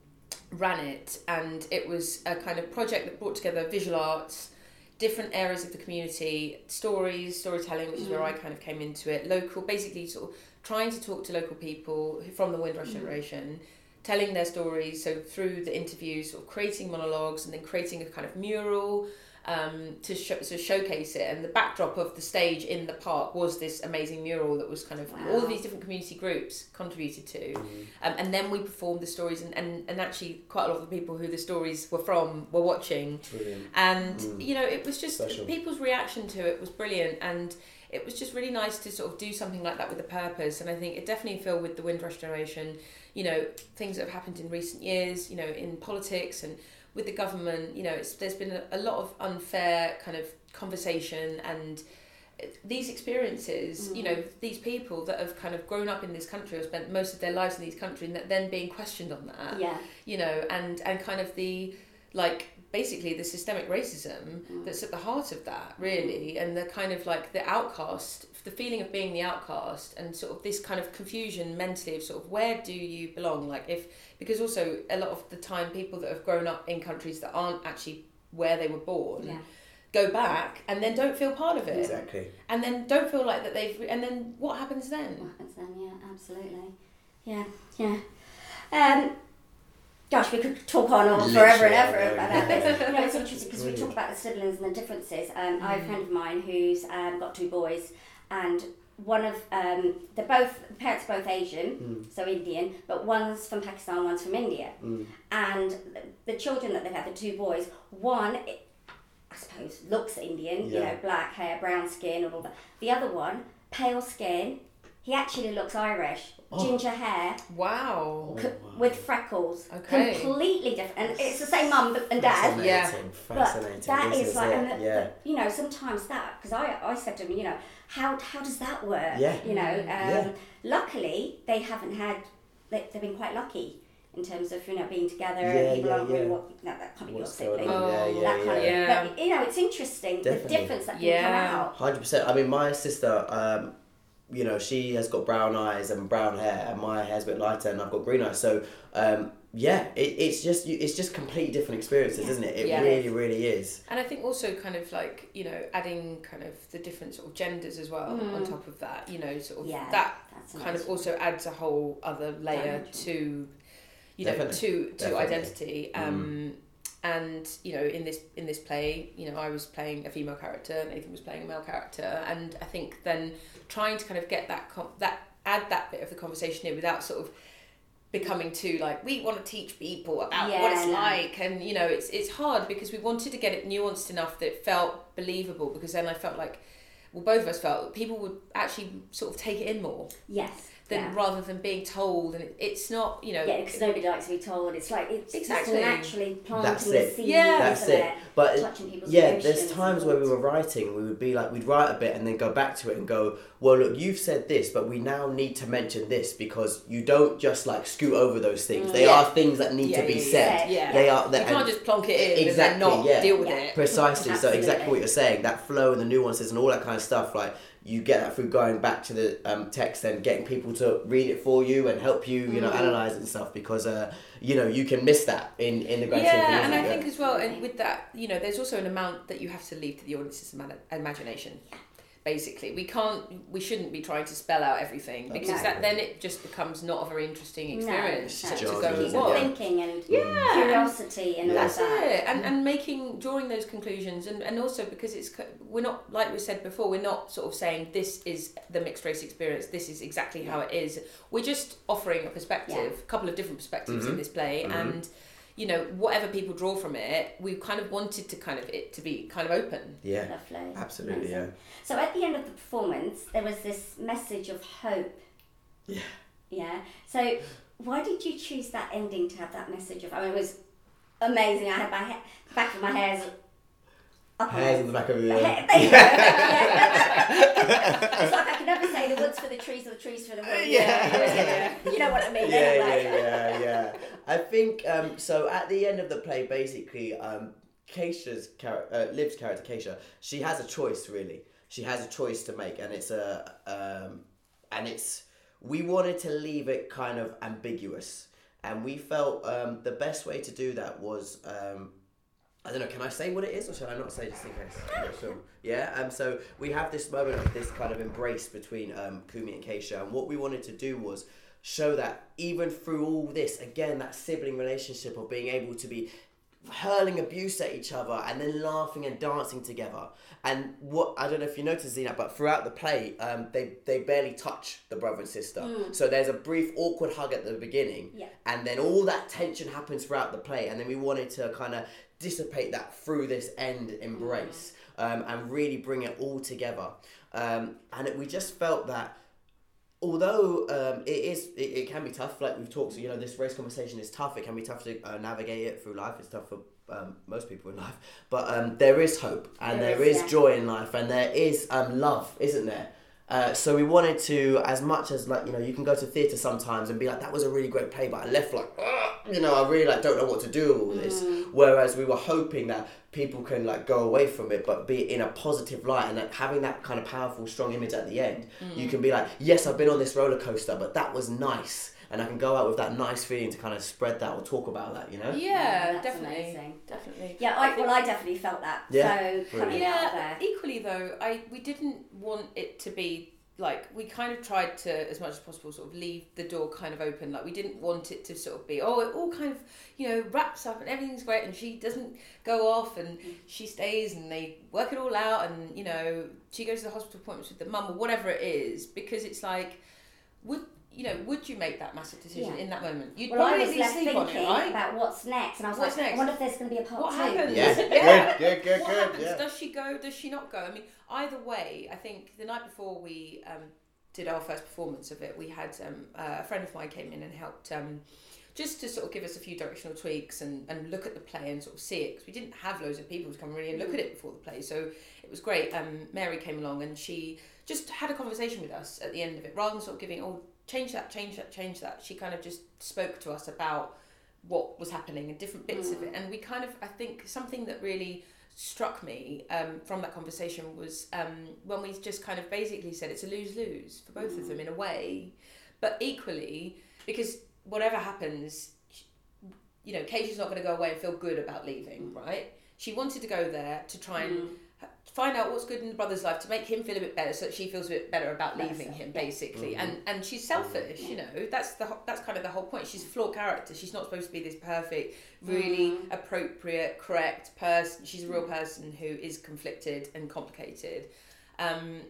ran it, and it was a kind of project that brought together visual arts, different areas of the community, stories, storytelling, which is where I kind of came into it. Local, basically, sort of trying to talk to local people from the Windrush generation. Telling their stories, so through the interviews, sort of creating monologues, and then creating a kind of mural, um, to show, to showcase it. And the backdrop of the stage in the park was this amazing mural that was kind of all of these different community groups contributed to. Um, and then we performed the stories, and, and, and actually, quite a lot of the people who the stories were from were watching. Brilliant. And, you know, it was just Special. people's reaction to it was brilliant. And it was just really nice to sort of do something like that with a purpose. And I think it definitely feel with the Windrush generation, you know, things that have happened in recent years, you know, in politics and with the government, you know, it's, there's been a, a lot of unfair kind of conversation and uh, these experiences, you mm. know, these people that have kind of grown up in this country or spent most of their lives in this country and that then being questioned on that, yeah, you know, and, and kind of the, like, basically the systemic racism mm. that's at the heart of that, really, mm. and the kind of like the outcast, the feeling of being the outcast, and sort of this kind of confusion mentally of sort of where do you belong? Like, if, because also a lot of the time people that have grown up in countries that aren't actually where they were born. yeah. Go back and then don't feel part of it, Exactly. and then don't feel like that they've. And then what happens then What then? happens then? Yeah, absolutely. Yeah, yeah. Um, gosh, we could talk on and on forever and ever about yeah. this. You know, it's interesting because we talk about the siblings and the differences. Um, I have a friend of mine who's um, got two boys, and one of um, they're both parents are both Asian, Mm. so Indian, but one's from Pakistan, one's from India, Mm. and the, the children that they've had, the two boys, one. I suppose looks Indian, you know, black hair, brown skin, and all that. The other one, pale skin. He actually looks Irish, Oh. ginger hair, Wow. c- with freckles, Okay. completely different. And it's the same mum and dad. Fascinating. Yeah. Fascinating. But that This is like, and the, yeah. the- you know, sometimes that because I, I said to him, you know, how how does that work? Yeah. You know, um, Yeah. luckily they haven't had. They, they've been quite lucky in terms of you know being together. Yeah, people yeah, aren't really what no, that can't be What's your going sibling. on? Yeah, Oh, yeah, that kind yeah. Yeah. of, but you know, it's interesting Definitely. the difference that can Yeah. come out. Hundred percent. I mean, my sister, um, you know, she has got brown eyes and brown hair, and my hair's a bit lighter, and I've got green eyes. So, um, yeah, it, it's just it's just completely different experiences, isn't it? It Yeah. really, really is. And I think also kind of like, you know, adding kind of the different sort of genders as well on top of that, you know, sort of Mm. Yeah, that kind nice. of also adds a whole other layer Dimension. to you know Definitely. to to Definitely. Mm. identity um and you know in this in this play you know I was playing a female character and Nathan was playing a male character. And I think then trying to kind of get that com- that add that bit of the conversation in without sort of becoming too like we want to teach people about what it's like. And you know it's it's hard because we wanted to get it nuanced enough that it felt believable because then I felt like well both of us felt that people would actually sort of take it in more. Yes. Than yeah. rather than being told and it, it's not you know Yeah, because nobody likes to be told. It's like it's Exactly. just naturally planting That's the it. seeds. Yeah. That's it. But touching yeah, there's times where we were writing, we would be like, we'd write a bit and then go back to it and go, well, look, you've said this, but we now need to mention this because you don't just like scoot over those things. They Yeah. are things that need Yeah, to be yeah, yeah. said. Yeah. They are. you can't and- just plonk it in Exactly, and then not yeah. deal with Yeah. it Precisely. So exactly what you're saying, that flow and the nuances and all that kind of stuff, like you get that through going back to the um, text and getting people to read it for you and help you, you know, Mm. analyze it and stuff because, uh, you know, you can miss that in in the grand yeah and I yeah. think as well and with that you know there's also an amount that you have to leave to the audience's ima- imagination basically we can't we shouldn't be trying to spell out everything because No. that then it just becomes not a very interesting experience no, to, to go Keep what thinking and Yeah. curiosity and all that. it, and and making drawing those conclusions, and, and also because it's we're not like we said before, we're not sort of saying this is the mixed race experience, this is exactly how it is. We're just offering a perspective, Yeah. a couple of different perspectives Mm-hmm. in this play, and you know whatever people draw from it, we kind of wanted to kind of it to be kind of open. yeah, Lovely. absolutely, Amazing. So at the end of the performance, there was this message of hope. Yeah. Yeah. So why did you choose that ending to have that message of? I mean, it was amazing. I had my ha- back of my hairs on Hairs in the back of The your hair- there you go. Yeah. it's like I can never say the woods for the trees or the trees for the woods. Yeah. You know what I mean? yeah, yeah, yeah, yeah. I think um, so. At the end of the play, basically, um, Keisha's char- uh, Liv's character, Keisha, she has a choice. Really, she has a choice to make, and it's a um, and it's we wanted to leave it kind of ambiguous, and we felt um, the best way to do that was. Um, I don't know. Can I say what it is, or should I not say just in case? Sure. Yeah. Um. So we have this moment of this kind of embrace between um, Kumi and Keisha, and what we wanted to do was show that even through all this, again, that sibling relationship of being able to be hurling abuse at each other and then laughing and dancing together. And what I don't know if you noticed Zena, but throughout the play, um, they they barely touch the brother and sister. So there's a brief awkward hug at the beginning, Yeah. and then all that tension happens throughout the play, and then we wanted to kind of dissipate that through this end embrace um, and really bring it all together. Um, and it, we just felt that although um, it is it, it can be tough like we've talked you know this race conversation is tough it can be tough to uh, navigate it through life it's tough for um, most people in life but um, there is hope and There there is, is yeah. joy in life and there is um, love isn't there uh, so we wanted to as much as like you know you can go to theatre sometimes and be like that was a really great play but I left like you know I really like don't know what to do with all this Mm. whereas we were hoping that people can like go away from it but be in a positive light and like, having that kind of powerful strong image at the end Mm. you can be like yes I've been on this roller coaster but that was nice and I can go out with that nice feeling to kind of spread that or talk about that you know Yeah, that's definitely, amazing. definitely. Yeah, I, well, I definitely felt that. Yeah, So coming brilliant. out Yeah, there. equally though, I we didn't want it to be like we kind of tried to as much as possible sort of leave the door kind of open like we didn't want it to sort of be oh it all kind of you know wraps up and everything's great and she doesn't go off and mm. she stays and they work it all out and you know she goes to the hospital appointments with the mum or whatever it is because it's like would you know, would you make that massive decision Yeah. in that moment? You'd Well, I probably was be left sleep on thinking it, right? about what's next, and I was What's like, next? I wonder if there's going to be a part what two. happens? Yeah. Yeah. Good, good, good, what good, happens? yeah. Does she go? Does she not go? I mean, either way, I think the night before we um, did our first performance of it, we had um, uh, a friend of mine came in and helped um, just to sort of give us a few directional tweaks and, and look at the play and sort of see it because we didn't have loads of people to come really and look at it before the play. So it was great. Um, Mary came along and she just had a conversation with us at the end of it rather than sort of giving, oh, change that, change that, change that. She kind of just spoke to us about what was happening and different bits of it. And we kind of, I think, something that really struck me um, from that conversation was um, when we just kind of basically said it's a lose lose for both of them in a way, but equally because whatever happens, you know, Katie's not going to go away and feel good about leaving, right? She wanted to go there to try and h- find out what's good in the brother's life to make him feel a bit better, so that she feels a bit better about leaving him, yeah. basically. Mm-hmm. And and she's selfish, mm-hmm. you know. That's the ho- that's kind of the whole point. She's a flawed character. She's not supposed to be this perfect, really mm. appropriate, correct person. She's a real mm. person who is conflicted and complicated. Um,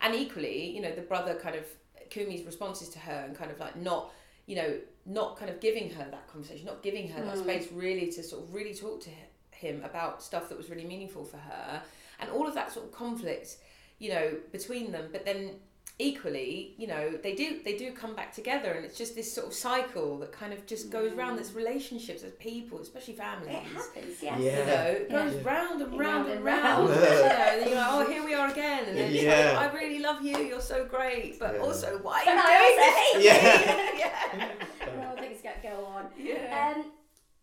and equally, you know, the brother kind of Kumi's responses to her and kind of like not, you know, not kind of giving her that conversation, not giving her that mm. space really to sort of really talk to him about stuff that was really meaningful for her, and all of that sort of conflict, you know, between them. But then equally, you know, they do they do come back together, and it's just this sort of cycle that kind of just goes round. This relationships as people, especially families. It happens, yes. You know, it goes Yeah. round and Round round and and round. round. you know, then you're like, oh, here we are again. And then it's Yeah. like, I really love you, you're so great. But Yeah. also, why But are I you doing also this? hate yeah. well, things go, go on. Yeah. Um,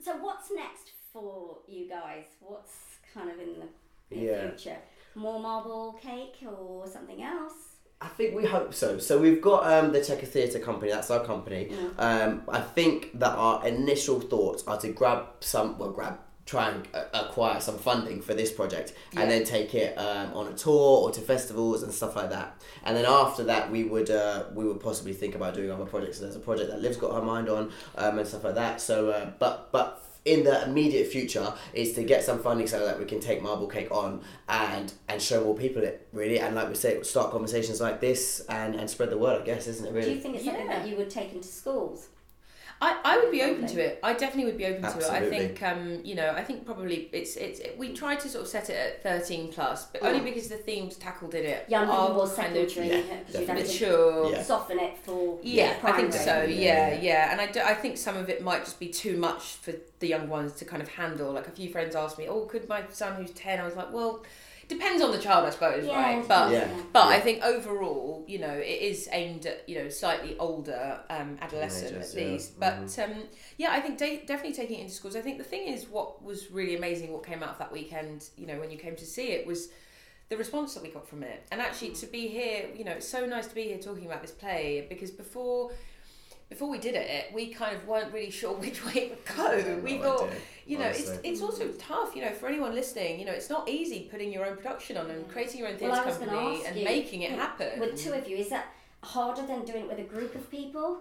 so what's next for you guys? What's kind of in the in Yeah. future? More marble cake or something else? I think we hope so. So we've got um, the Checker Theatre Company. That's our company. Um, I think that our initial thoughts are to grab some, well, grab, try and acquire some funding for this project, and then take it um, on a tour or to festivals and stuff like that. And then after that, we would uh, we would possibly think about doing other projects. So there's a project that Liv's got her mind on um, and stuff like that. So, uh, but but in the immediate future is to get some funding so that we can take Marble Cake on and and show more people it really and like we say start conversations like this and and spread the word I guess isn't it really? Do you think it's something Yeah. that you would take into schools? I, I would be open to it. I definitely would be open to it. I think um, you know, I think probably it's it's it, we tried to sort of set it at thirteen plus, but only because the themes tackled in it Younger are or kind of secondary? yeah, because you'd have to mature. Yeah. soften it for Yeah, I think so. Yeah, Yeah, yeah, and I, do, I think some of it might just be too much for the young ones to kind of handle. Like a few friends asked me, "Oh, could my son who's 10? I was like, "Well, depends on the child, I suppose, Yeah, right?" But Yeah. but Yeah. I think overall, you know, it is aimed at you know slightly older um, adolescent Teenagers, at yeah. least. But um, yeah, I think de- definitely taking it into schools. I think the thing is, what was really amazing, what came out of that weekend, you know, when you came to see it, was the response that we got from it. And actually, to be here, you know, it's so nice to be here talking about this play because before. Before we did it, we kind of weren't really sure which way it would go. we no thought, idea, you know, it's honestly. it's also tough, you know, for anyone listening. You know, it's not easy putting your own production on and mm. creating your own Well, theatre I was going to company and you, making it happen. With two of you, is that harder than doing it with a group of people?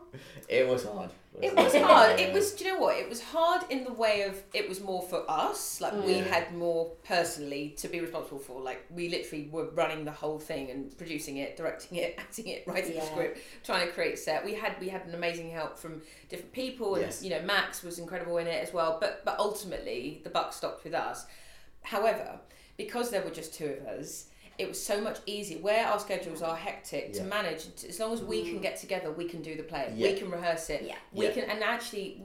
it was hard It was hard. It was. Do you know what? It was hard in the way of it was more for us. Like we had more personally to be responsible for. Like we literally were running the whole thing and producing it, directing it, acting it, writing the script, trying to create set. We had we had an amazing help from different people, and Yes. you know Max was incredible in it as well. But but ultimately the buck stopped with us. However, because there were just two of us. It was so much easier. Where our schedules are hectic to Yeah. manage, as long as we can mm. get together, we can do the play. Yeah. We can rehearse it. Yeah. We Yeah. can, and actually,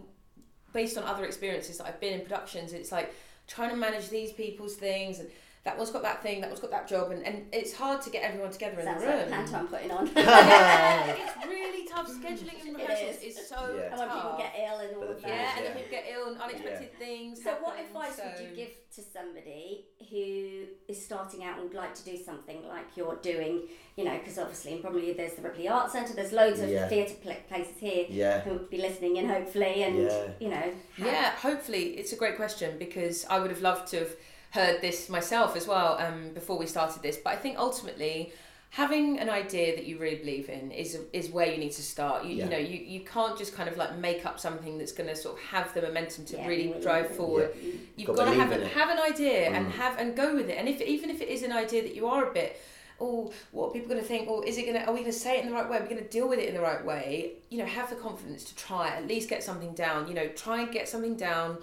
based on other experiences that I've been in productions, it's like trying to manage these people's things and that one's got that thing, that one's got that job, and, and it's hard to get everyone together in Sounds the like room. plant I'm putting on. yeah, it's really tough. Scheduling and rehearsals is. is so Yeah. and when people get ill and all of the that. yeah, and then Yeah. people get ill and unexpected things. So, what happen, advice would you give to somebody who is starting out and would like to do something like you're doing? You know, because obviously, and probably there's the Ripley Arts Centre, there's loads of Yeah. theatre pla places here Yeah. who would be listening in, hopefully, and Yeah. you know, have- Yeah, hopefully it's a great question because I would have loved to have heard this myself as well um, before we started this. But I think ultimately, having an idea that you really believe in is is where you need to start. You, Yeah. you know, you, you can't just kind of like make up something that's going to sort of have the momentum to Yeah, really drive forward. You've Gotta got to have an, have an idea and Mm. have and go with it. And if even if it is an idea that you are a bit oh, what are people going to think? Or is it going to? Are we going to say it in the right way? Are we going to deal with it in the right way? You know, have the confidence to try. At least get something down. You know, try and get something down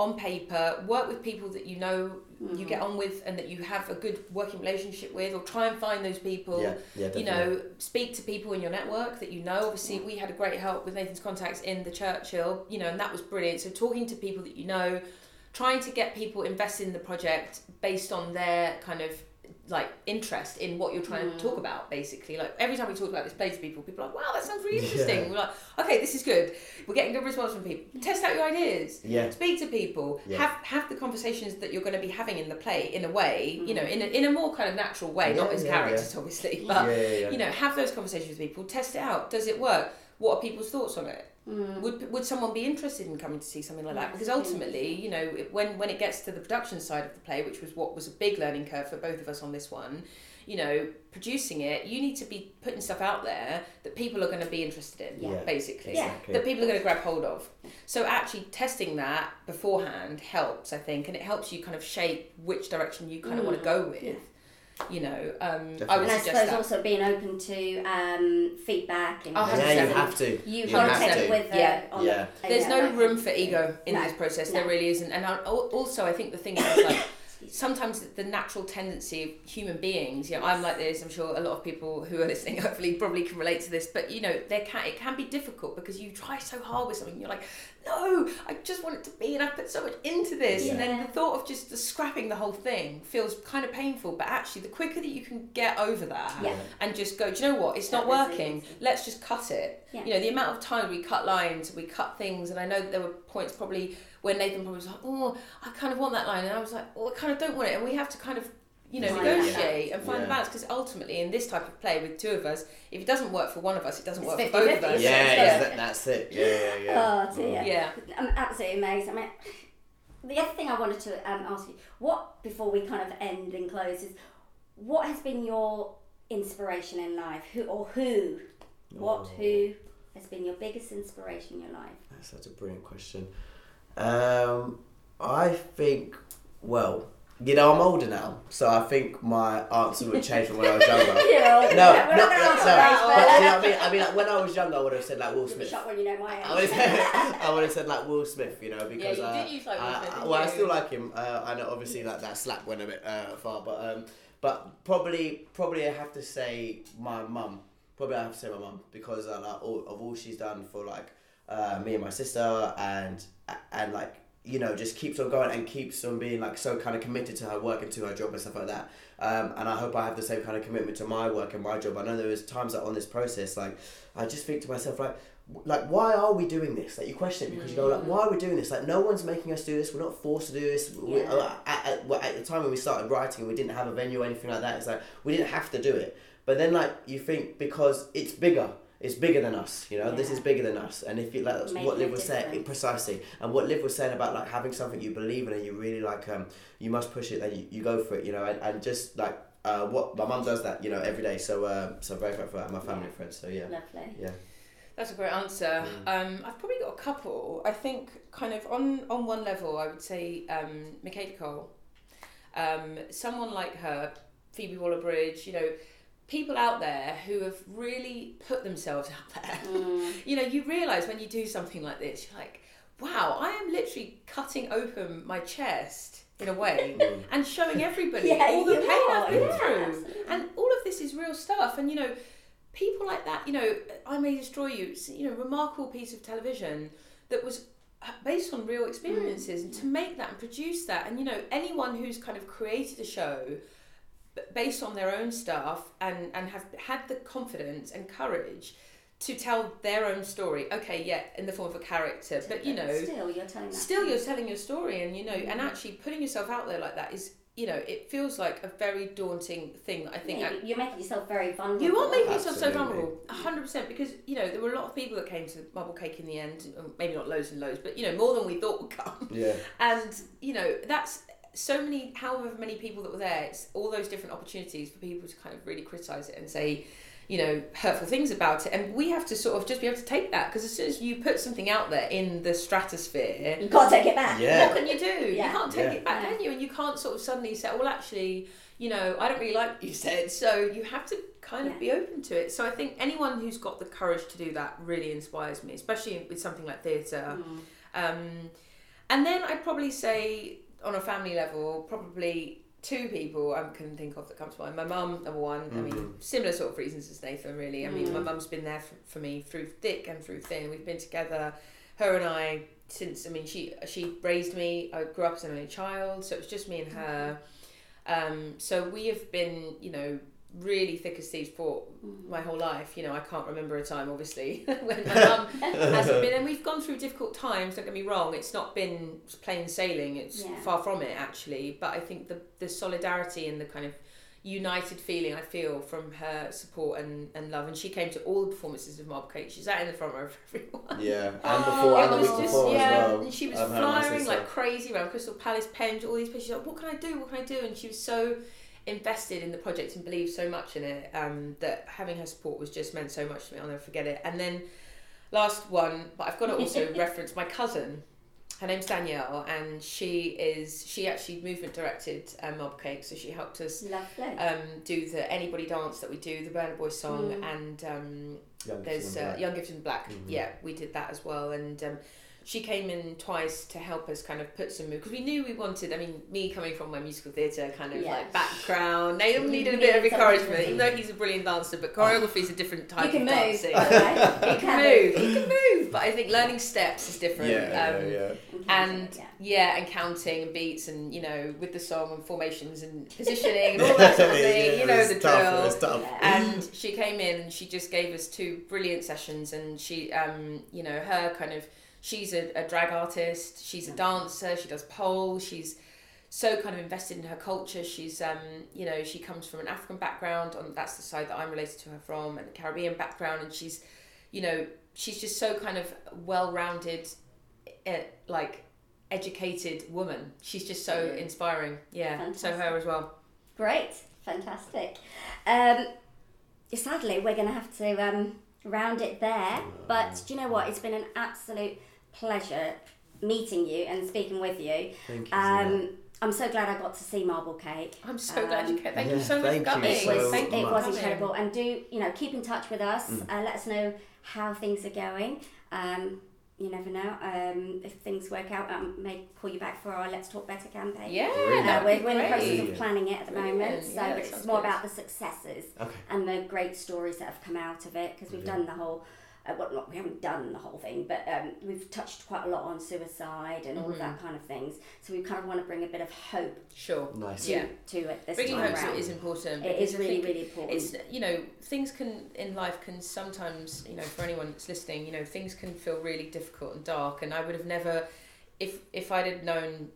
on paper. Work with people that you know you get mm. on with and that you have a good working relationship with, or try and find those people. Yeah, yeah, You know, speak to people in your network that you know. Obviously, mm. we had a great help with Nathan's contacts in the Churchill. You know, and that was brilliant. So talking to people that you know, trying to get people invested in the project based on their kind of like interest in what you're trying to talk mm. about basically. Like every time we talk about this play to people people are like wow that sounds really interesting. Yeah. we're like okay this is good. We're getting good response from people. Test out your ideas. Yeah. speak to people. Yeah. have have the conversations that you're going to be having in the play in a way you mm. know in a, in a more kind of natural way not as yeah, characters yeah. obviously but Yeah, yeah, yeah. you know have those conversations with people. Test it out. Does it work? What are people's thoughts on it Mm. would would someone be interested in coming to see something like that? Because ultimately, you know, when when it gets to the production side of the play, which was what was a big learning curve for both of us on this one, you know, producing it, you need to be putting stuff out there that people are going to be interested in, Yeah. basically, Yeah. Exactly. that people are going to grab hold of. So actually testing that beforehand helps, I think, and it helps you kind of shape which direction you kind of mm. want to go with. You know, um, I would And I suppose that. also being open to um, feedback and Oh, Yeah, you have to. you You have to. with uh, Yeah. on Yeah. The, There's yeah, no like- room for ego in No, this process. no. There really isn't. And I, also, I think the thing is like sometimes the natural tendency of human beings. You know, I'm like this. I'm sure a lot of people who are listening hopefully probably can relate to this. But you know, there can it can be difficult because you try so hard with something. You're like, no, I just want it to be, and I put so much into this. And then the thought of just the scrapping the whole thing feels kind of painful. But actually, the quicker that you can get over that Yeah. and just go, do you know what? It's not working. resilience. Let's just cut it. Yeah. You know, the amount of time we cut lines, we cut things, and I know that there were points probably when Nathan probably was like, "Oh, I kind of want that line," and I was like, "Oh, I kind of don't want it," and we have to kind of, you know, Find that negotiate and find Yeah. the balance because ultimately, in this type of play with two of us, if it doesn't work for one of us, it doesn't It's work for both of 50-50, us. Yeah, Yeah. yeah. That, that's it. Yeah, yeah, yeah. Oh dear. Yeah. I'm absolutely amazed. I mean, the other thing I wanted to um, ask you, what before we kind of end and close is, what has been your inspiration in life? Who or who? What Oh. who has been your biggest inspiration in your life? That's such a brilliant question. Um, I think, well, you know, I'm older now, so I think my answer would change from when I was younger. You're. No, We're no, no, not no. gonna But, you know what I mean? I mean, like, when I was younger, I would have said like Will You'll be Smith. shocked when you know my age. I would, I would have said like Will Smith, you know, because you uh, did use, like, Will I- Smith, I- didn't well, I still like him. Uh, I know obviously like that slap went a bit uh, far, but um, but probably probably I have to say my mum. Probably I have to say my mum because uh, like all, of all she's done for like uh, me and my sister and and like you know just keeps on going and keeps on being like so kind of committed to her work and to her job and stuff like that. Um, and I hope I have the same kind of commitment to my work and my job. I know there was times that on this process like I just think to myself like like why are we doing this? Like you question it because you go like why are we doing this? Like no one's making us do this. We're not forced to do this. We, Yeah. uh, at, at, at the time when we started writing we didn't have a venue or anything like that. It's like we didn't have to do it. But then like you think because it's bigger it's bigger than us you know this is bigger than us and if you like that's Making what Liv was saying precisely and what Liv was saying about like having something you believe in and you really like um you must push it then you, you go for it you know and, and just like uh, what my mum does that you know every day so uh, so very grateful for that my family and friends so yeah Lovely. yeah That's a great answer. Um, I've probably got a couple. I think kind of on on one level, I would say um, Michaela Coel. Um, someone like her, Phoebe Waller-Bridge. You know, people out there who have really put themselves out there. Mm. You know, you realise when you do something like this, you're like, wow, I am literally cutting open my chest in a way mm. and showing everybody Yeah, all the pain are, I've been yeah, through. absolutely. And all of this is real stuff. And you know, people like that, you know, I May Destroy You, it's, you know, remarkable piece of television that was uh, based on real experiences. Mm. And to make that and produce that, and you know, anyone who's kind of created a show b- based on their own stuff and, and have had the confidence and courage to tell their own story. Okay, yeah, in the form of a character, but you know, still you're telling that. still you're telling your story and you know and actually putting yourself out there like that is you know it feels like a very daunting thing i think Yeah, you're making yourself very vulnerable. you are making yourself so vulnerable 100% because you know there were a lot of people that came to marble cake in the end um, maybe not loads and loads but you know more than we thought would come yeah and you know that's so many, however many people that were there, it's all those different opportunities for people to kind of really criticize it and say, you know, hurtful things about it. And we have to sort of just be able to take that because as soon as you put something out there in the stratosphere, You can't take it back. Yeah. what can you do? Yeah. You can't take Yeah. it back, Yeah. can you? And you can't sort of suddenly say, well, actually, you know, I don't really like what you said. So you have to kind of Yeah. be open to it. So I think anyone who's got the courage to do that really inspires me, especially with something like theatre. Um, and then I'd probably say, on a family level, probably two people I can think of that come to mind. My mum, number one. I mean, mm-hmm. similar sort of reasons as Nathan, really. I mean, my mm. mum's been there for, for me through thick and through thin. We've been together, her and I, since. I mean, she she raised me. I grew up as an only child, so it was just me and her. Mm-hmm. Um, so we have been, you know, really thick as thieves for my whole life. You know, I can't remember a time, obviously, when my mum hasn't been. And we've gone through difficult times. Don't get me wrong. It's not been plain sailing. It's Yeah. far from it, actually. But I think the the solidarity and the kind of united feeling I feel from her support and, and love. And she came to all the performances of Marble Cake. She sat in the front row for everyone. Yeah, and Oh, before and the it week was just before yeah, as well. and she was um, her and my flying like crazy around Crystal Palace, Penge, all these places. She's like, what can I do? What can I do? And she was so invested in the project and believed so much in it um, that having her support was just meant so much to me. I'll never forget it. And then last one, but I've got to also reference my cousin. Her name's Danielle, and she is she actually movement directed um, Marble Cake, so she helped us um, do the Anybody Dance that we do, the Burna Boy song, and um, Young there's Gibson uh, Black. Young Gibson Black. Yeah, we did that as well, and um, she came in twice to help us kind of put some mood because we knew we wanted. I mean, me coming from my musical theatre kind of Yeah. like background, Nathan You needed a bit of encouragement, something. even though he's a brilliant dancer. But choreography is a different type You can of move. dancing. by the. He can move. He can move, but I think learning steps is different. Yeah, um, yeah, yeah. and Yeah. yeah, and counting and beats and you know with the song and formations and positioning and all that sort of thing. Yeah, you know the tough, drill. tough. And she came in and she just gave us two brilliant sessions. And she, um, you know, her kind of, she's a, a drag artist. She's a dancer. She does pole. She's so kind of invested in her culture. She's, um, you know, she comes from an African background. On that's the side that I'm related to her from, and a Caribbean background. And she's, you know, she's just so kind of well-rounded, uh, like educated woman. She's just so inspiring. Yeah. So her as well. Great, fantastic. Um, sadly, we're going to have to um, round it there. But do you know what? It's been an absolute pleasure meeting you and speaking with you. Thank you. Um, I'm so glad I got to see Marble Cake. I'm so glad you came. Thank you yeah, so much for coming. you It was, Thank it was incredible. And do, you know, keep in touch with us. Mm. Uh, let us know how things are going. Um, you never know. Um, if things work out, I may call you back for our Let's Talk Better campaign. Yeah, Brilliant. Uh, we're, we're in the process of planning it at the moment, so Yeah, it's more good. about the successes Okay. and the great stories that have come out of it because we've done the whole. Uh, well, not we haven't done the whole thing, but um, we've touched quite a lot on suicide and all of Mm-hmm. that kind of things. So we kind of want to bring a bit of hope Sure. Nice. to Yeah. to it this Bringing time hope to round. it is important. It is really, really important. It's you know things can in life can sometimes you know for anyone that's listening you know things can feel really difficult and dark and I would have never if if I'd have known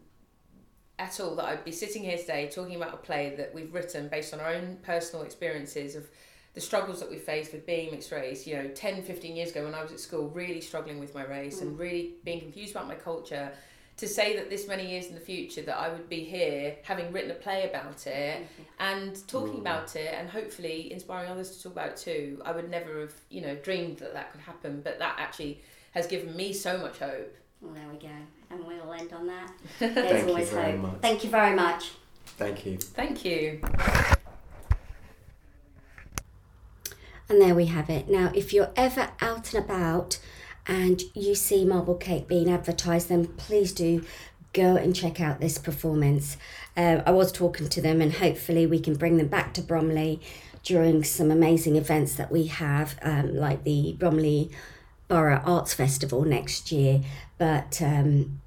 at all that I'd be sitting here today talking about a play that we've written based on our own personal experiences of the struggles that we faced with being mixed race, you know, 10, 15 years ago when I was at school, really struggling with my race and mm. really being confused about my culture, to say that this many years in the future that I would be here having written a play about it mm-hmm. and talking mm. about it and hopefully inspiring others to talk about it too, I would never have, you know, dreamed that that could happen. But that actually has given me so much hope. Well, there we go, and we'll end on that. Thank There's you always very hope. much. Thank you very much. Thank you. Thank you. And there we have it. Now, if you're ever out and about and you see Marble Cake being advertised, then please do go and check out this performance. Uh, I was talking to them, and hopefully, we can bring them back to Bromley during some amazing events that we have, um, like the Bromley Borough Arts Festival next year. But um,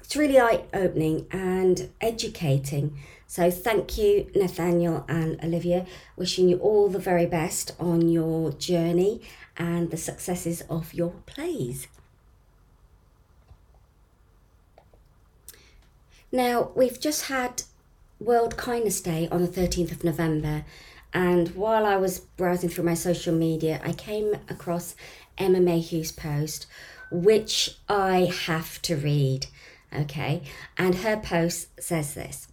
it's really eye opening and educating. So thank you, Nathaniel and Olivia. Wishing you all the very best on your journey and the successes of your plays. Now, we've just had World Kindness Day on the 13th of November, and while I was browsing through my social media, I came across Emma Mayhew's post, which I have to read. Okay, and her post says this.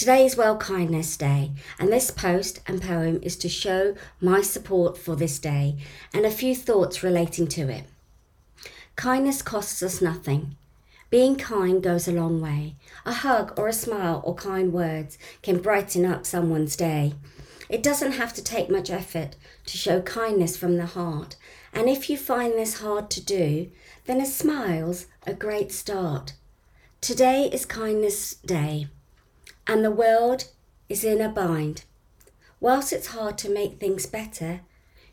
Today is World Kindness Day, and this post and poem is to show my support for this day and a few thoughts relating to it. Kindness costs us nothing. Being kind goes a long way. A hug or a smile or kind words can brighten up someone's day. It doesn't have to take much effort to show kindness from the heart, and if you find this hard to do, then a smile's a great start. Today is Kindness Day, and the world is in a bind. Whilst it's hard to make things better,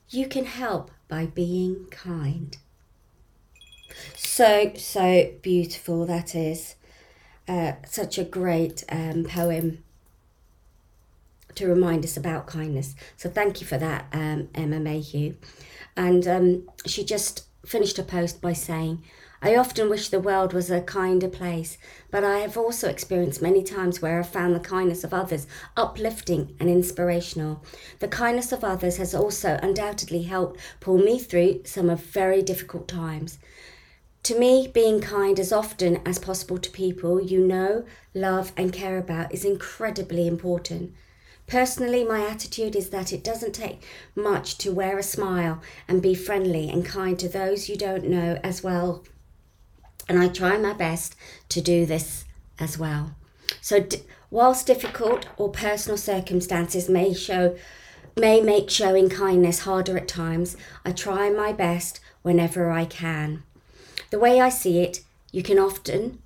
you can help by being kind. So, so beautiful that is. Uh, such a great um, poem to remind us about kindness. So, thank you for that, um, Emma Mayhew. And um, she just finished her post by saying, I often wish the world was a kinder place, but I have also experienced many times where I've found the kindness of others uplifting and inspirational. The kindness of others has also undoubtedly helped pull me through some of very difficult times. To me, being kind as often as possible to people you know, love, and care about is incredibly important. Personally, my attitude is that it doesn't take much to wear a smile and be friendly and kind to those you don't know as well. And I try my best to do this as well. So, d- whilst difficult or personal circumstances may show may make showing kindness harder at times, I try my best whenever I can. The way I see it, you can often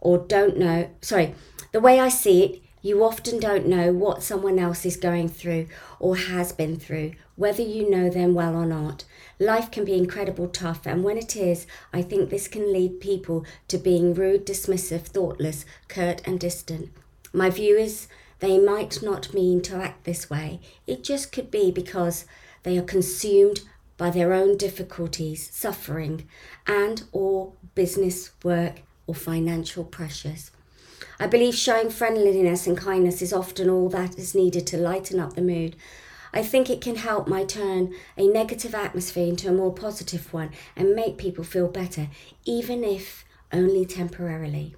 or don't know, sorry, the way I see it, you often don't know what someone else is going through or has been through, whether you know them well or not. Life can be incredible tough, and when it is, I think this can lead people to being rude, dismissive, thoughtless, curt, and distant. My view is they might not mean to act this way. It just could be because they are consumed by their own difficulties, suffering, and or business work or financial pressures. I believe showing friendliness and kindness is often all that is needed to lighten up the mood. I think it can help my turn a negative atmosphere into a more positive one and make people feel better, even if only temporarily.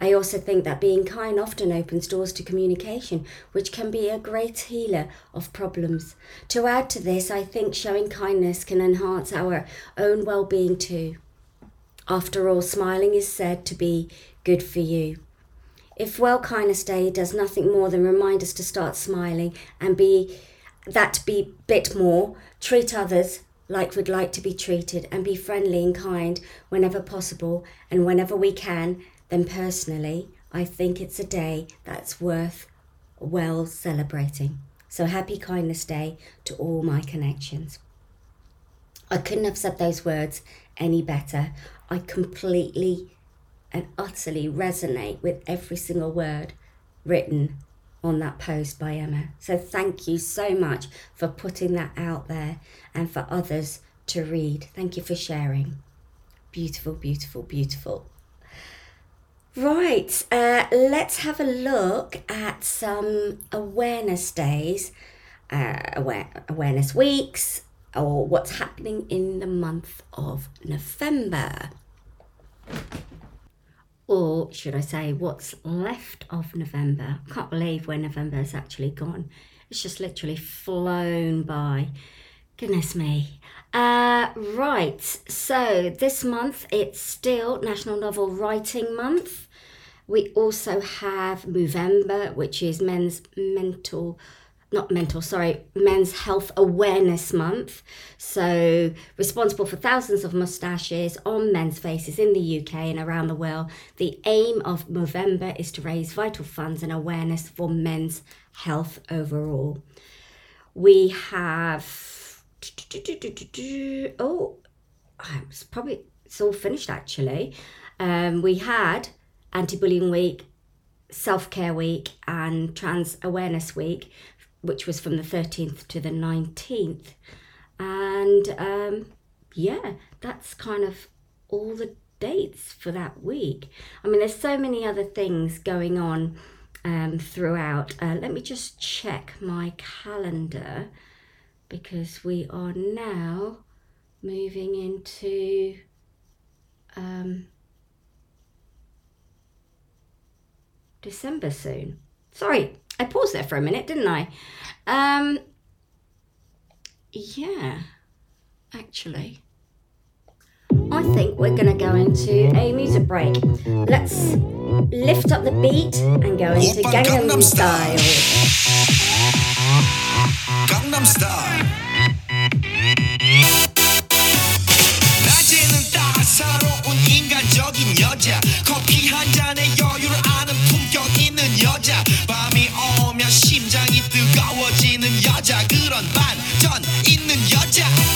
I also think that being kind often opens doors to communication, which can be a great healer of problems. To add to this, I think showing kindness can enhance our own well being too. After all, smiling is said to be good for you. If Well Kindness Day does nothing more than remind us to start smiling and be that be bit more, treat others like we'd like to be treated and be friendly and kind whenever possible and whenever we can, then personally, I think it's a day that's worth well celebrating. So happy Kindness Day to all my connections. I couldn't have said those words any better. I completely and utterly resonate with every single word written on that post by Emma. So thank you so much for putting that out there and for others to read. Thank you for sharing. Beautiful, beautiful, beautiful. Right, uh, let's have a look at some awareness days, uh, aware- awareness weeks, or what's happening in the month of November or should I say, what's left of November. I can't believe where November has actually gone. It's just literally flown by. Goodness me. Uh, right, so this month it's still National Novel Writing Month. We also have Movember, which is Men's Mental not mental, sorry, Men's Health Awareness Month. So, responsible for thousands of moustaches on men's faces in the UK and around the world. The aim of Movember is to raise vital funds and awareness for men's health overall. We have. Oh, it's probably it's all finished actually. Um, we had Anti Bullying Week, Self Care Week, and Trans Awareness Week which was from the 13th to the 19th. And um, yeah, that's kind of all the dates for that week. I mean, there's so many other things going on um, throughout. Uh, let me just check my calendar because we are now moving into. Um, December soon. Sorry, I paused there for a minute, didn't I? Um, yeah, actually. I think we're going to go into a music break. Let's lift up the beat and go into Gangnam Style. Gangnam Style. 여자 그런 반전 있는 여자.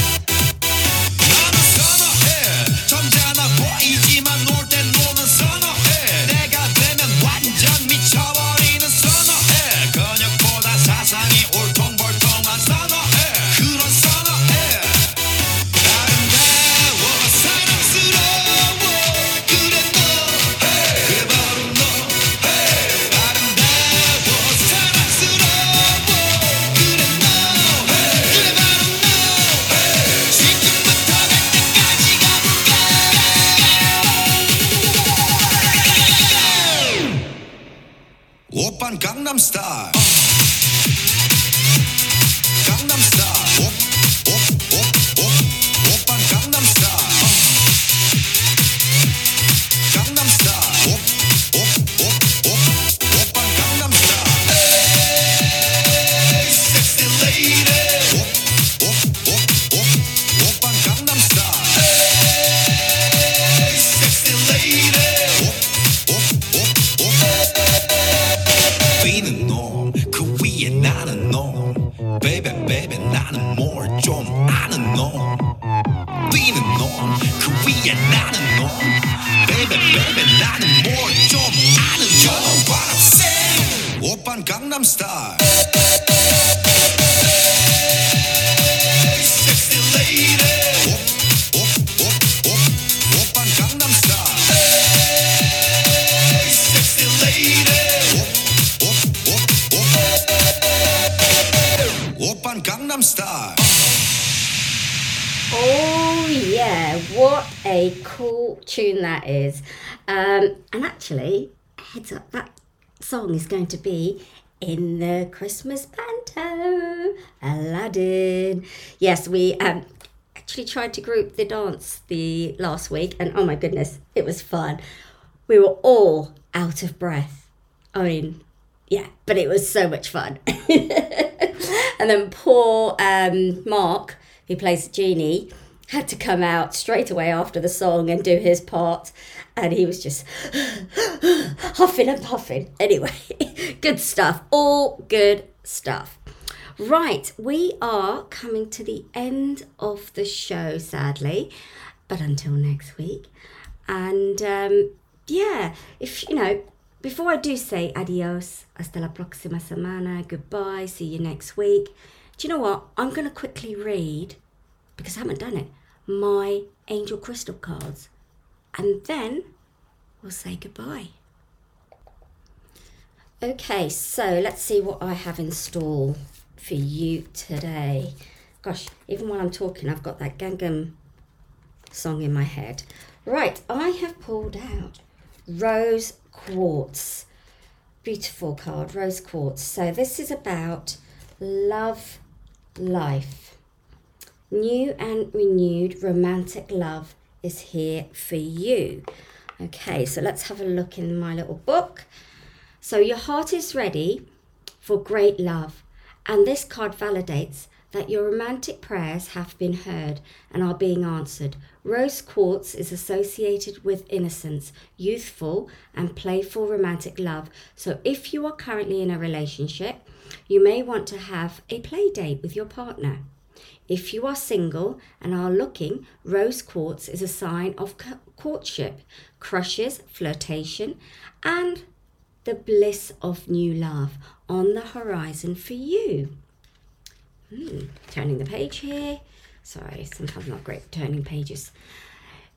song is going to be in the Christmas panto, Aladdin. Yes, we um, actually tried to group the dance the last week, and oh my goodness, it was fun. We were all out of breath. I mean, yeah, but it was so much fun. and then poor um, Mark, who plays Genie, had to come out straight away after the song and do his part and he was just huffing and puffing. Anyway, good stuff. All good stuff. Right, we are coming to the end of the show, sadly, but until next week. And um, yeah, if you know, before I do say adios, hasta la próxima semana, goodbye, see you next week. Do you know what? I'm going to quickly read, because I haven't done it, my angel crystal cards and then we'll say goodbye. Okay, so let's see what I have in store for you today. Gosh, even while I'm talking, I've got that Gangnam song in my head. Right, I have pulled out Rose Quartz. Beautiful card, Rose Quartz. So this is about love life. New and renewed romantic love is here for you. Okay, so let's have a look in my little book. So your heart is ready for great love, and this card validates that your romantic prayers have been heard and are being answered. Rose quartz is associated with innocence, youthful, and playful romantic love. So, if you are currently in a relationship, you may want to have a play date with your partner. If you are single and are looking, rose quartz is a sign of courtship, crushes, flirtation, and the bliss of new love on the horizon for you. Hmm, turning the page here. Sorry, sometimes not great turning pages.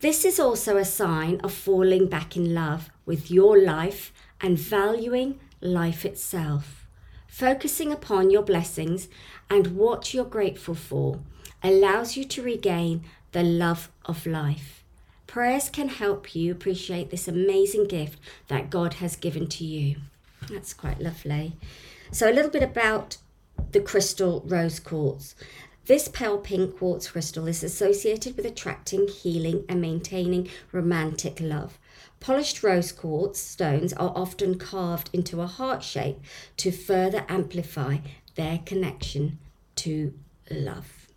This is also a sign of falling back in love with your life and valuing life itself. Focusing upon your blessings and what you're grateful for allows you to regain the love of life. Prayers can help you appreciate this amazing gift that God has given to you. That's quite lovely. So, a little bit about the crystal rose quartz. This pale pink quartz crystal is associated with attracting, healing, and maintaining romantic love. Polished rose quartz stones are often carved into a heart shape to further amplify their connection to love.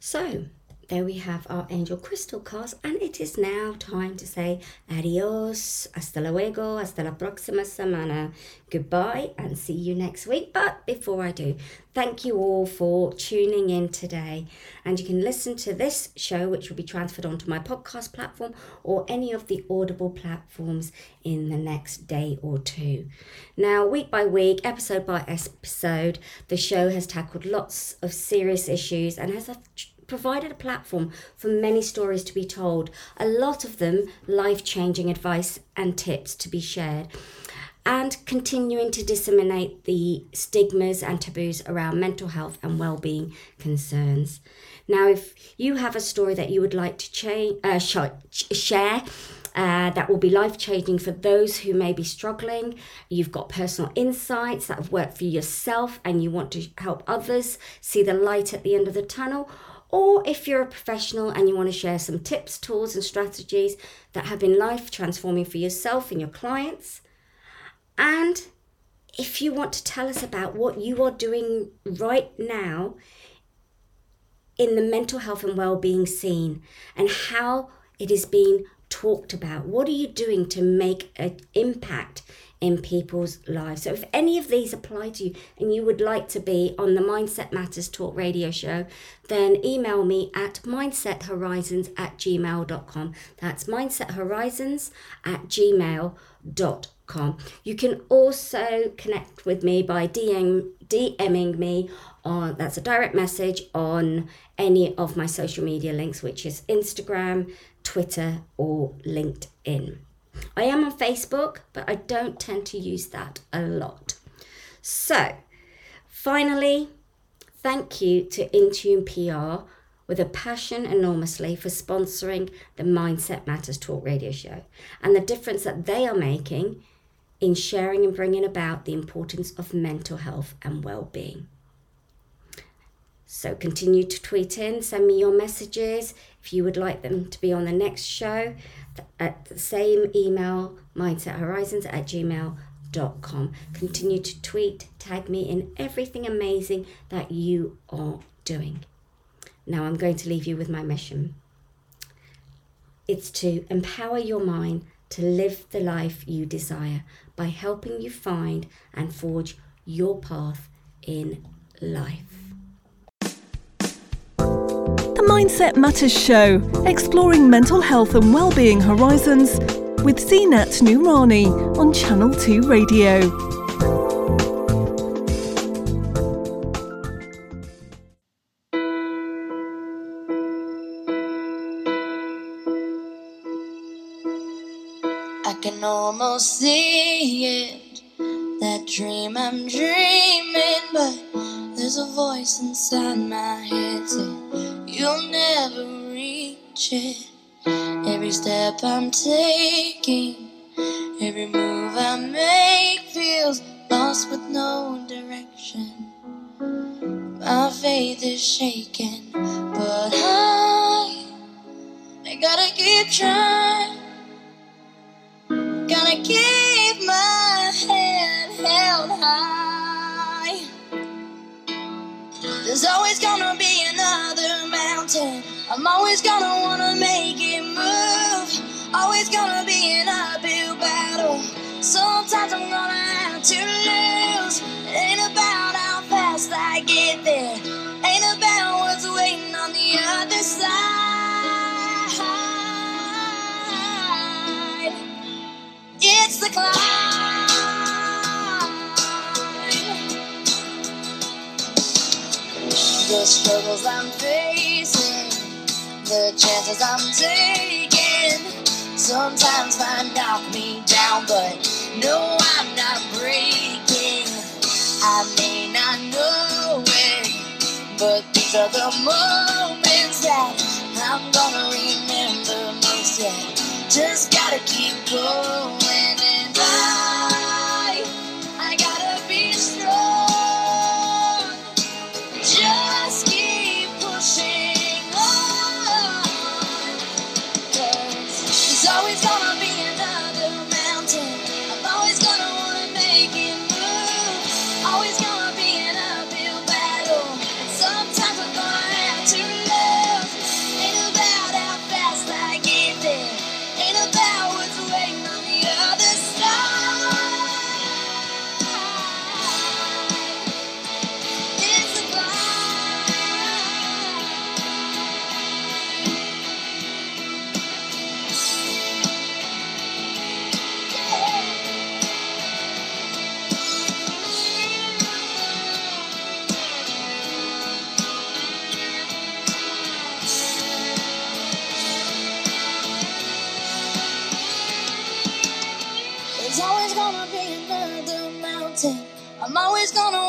So, there we have our angel crystal cards, and it is now time to say adios, hasta luego, hasta la próxima semana, goodbye, and see you next week. But before I do, thank you all for tuning in today. And you can listen to this show, which will be transferred onto my podcast platform or any of the Audible platforms in the next day or two. Now, week by week, episode by episode, the show has tackled lots of serious issues and has a provided a platform for many stories to be told, a lot of them life changing advice and tips to be shared, and continuing to disseminate the stigmas and taboos around mental health and well-being concerns. Now, if you have a story that you would like to cha- uh, sh- share, uh, that will be life changing for those who may be struggling. You've got personal insights that have worked for yourself and you want to help others see the light at the end of the tunnel, or if you're a professional and you want to share some tips, tools, and strategies that have been life transforming for yourself and your clients. And if you want to tell us about what you are doing right now in the mental health and well-being scene and how it is being talked about what are you doing to make an impact in people's lives. So, if any of these apply to you and you would like to be on the Mindset Matters Talk radio show, then email me at mindsethorizons at gmail.com. That's mindsethorizons at gmail.com. You can also connect with me by DM, DMing me on that's a direct message on any of my social media links, which is Instagram, Twitter, or LinkedIn. I am on Facebook, but I don't tend to use that a lot. So, finally, thank you to Intune PR with a passion enormously for sponsoring the Mindset Matters Talk radio show and the difference that they are making in sharing and bringing about the importance of mental health and well-being. So continue to tweet in, send me your messages if you would like them to be on the next show at the same email, mindsethorizons at gmail.com. Continue to tweet, tag me in everything amazing that you are doing. Now I'm going to leave you with my mission. It's to empower your mind to live the life you desire by helping you find and forge your path in life. The Mindset Matters Show, exploring mental health and well-being horizons with Zeenat Noorani on Channel 2 Radio. I can almost see it, that dream I'm dreaming, but there's a voice inside my head saying you'll never reach it. Every step I'm taking, every move I make feels lost with no direction. My faith is shaken, but I, I gotta keep trying. Gotta keep my head held high. There's always gonna be another mountain. I'm always gonna wanna make it move. Always gonna be an uphill battle. Sometimes I'm gonna have to lose. It ain't about how fast I get there. Ain't about what's waiting on the other side. It's the climb. The struggles I'm facing, the chances I'm taking, sometimes might knock me down, but no, I'm not breaking. I may not know it, but these are the moments that I'm gonna remember most. Yeah, just gotta keep going, and I, always gonna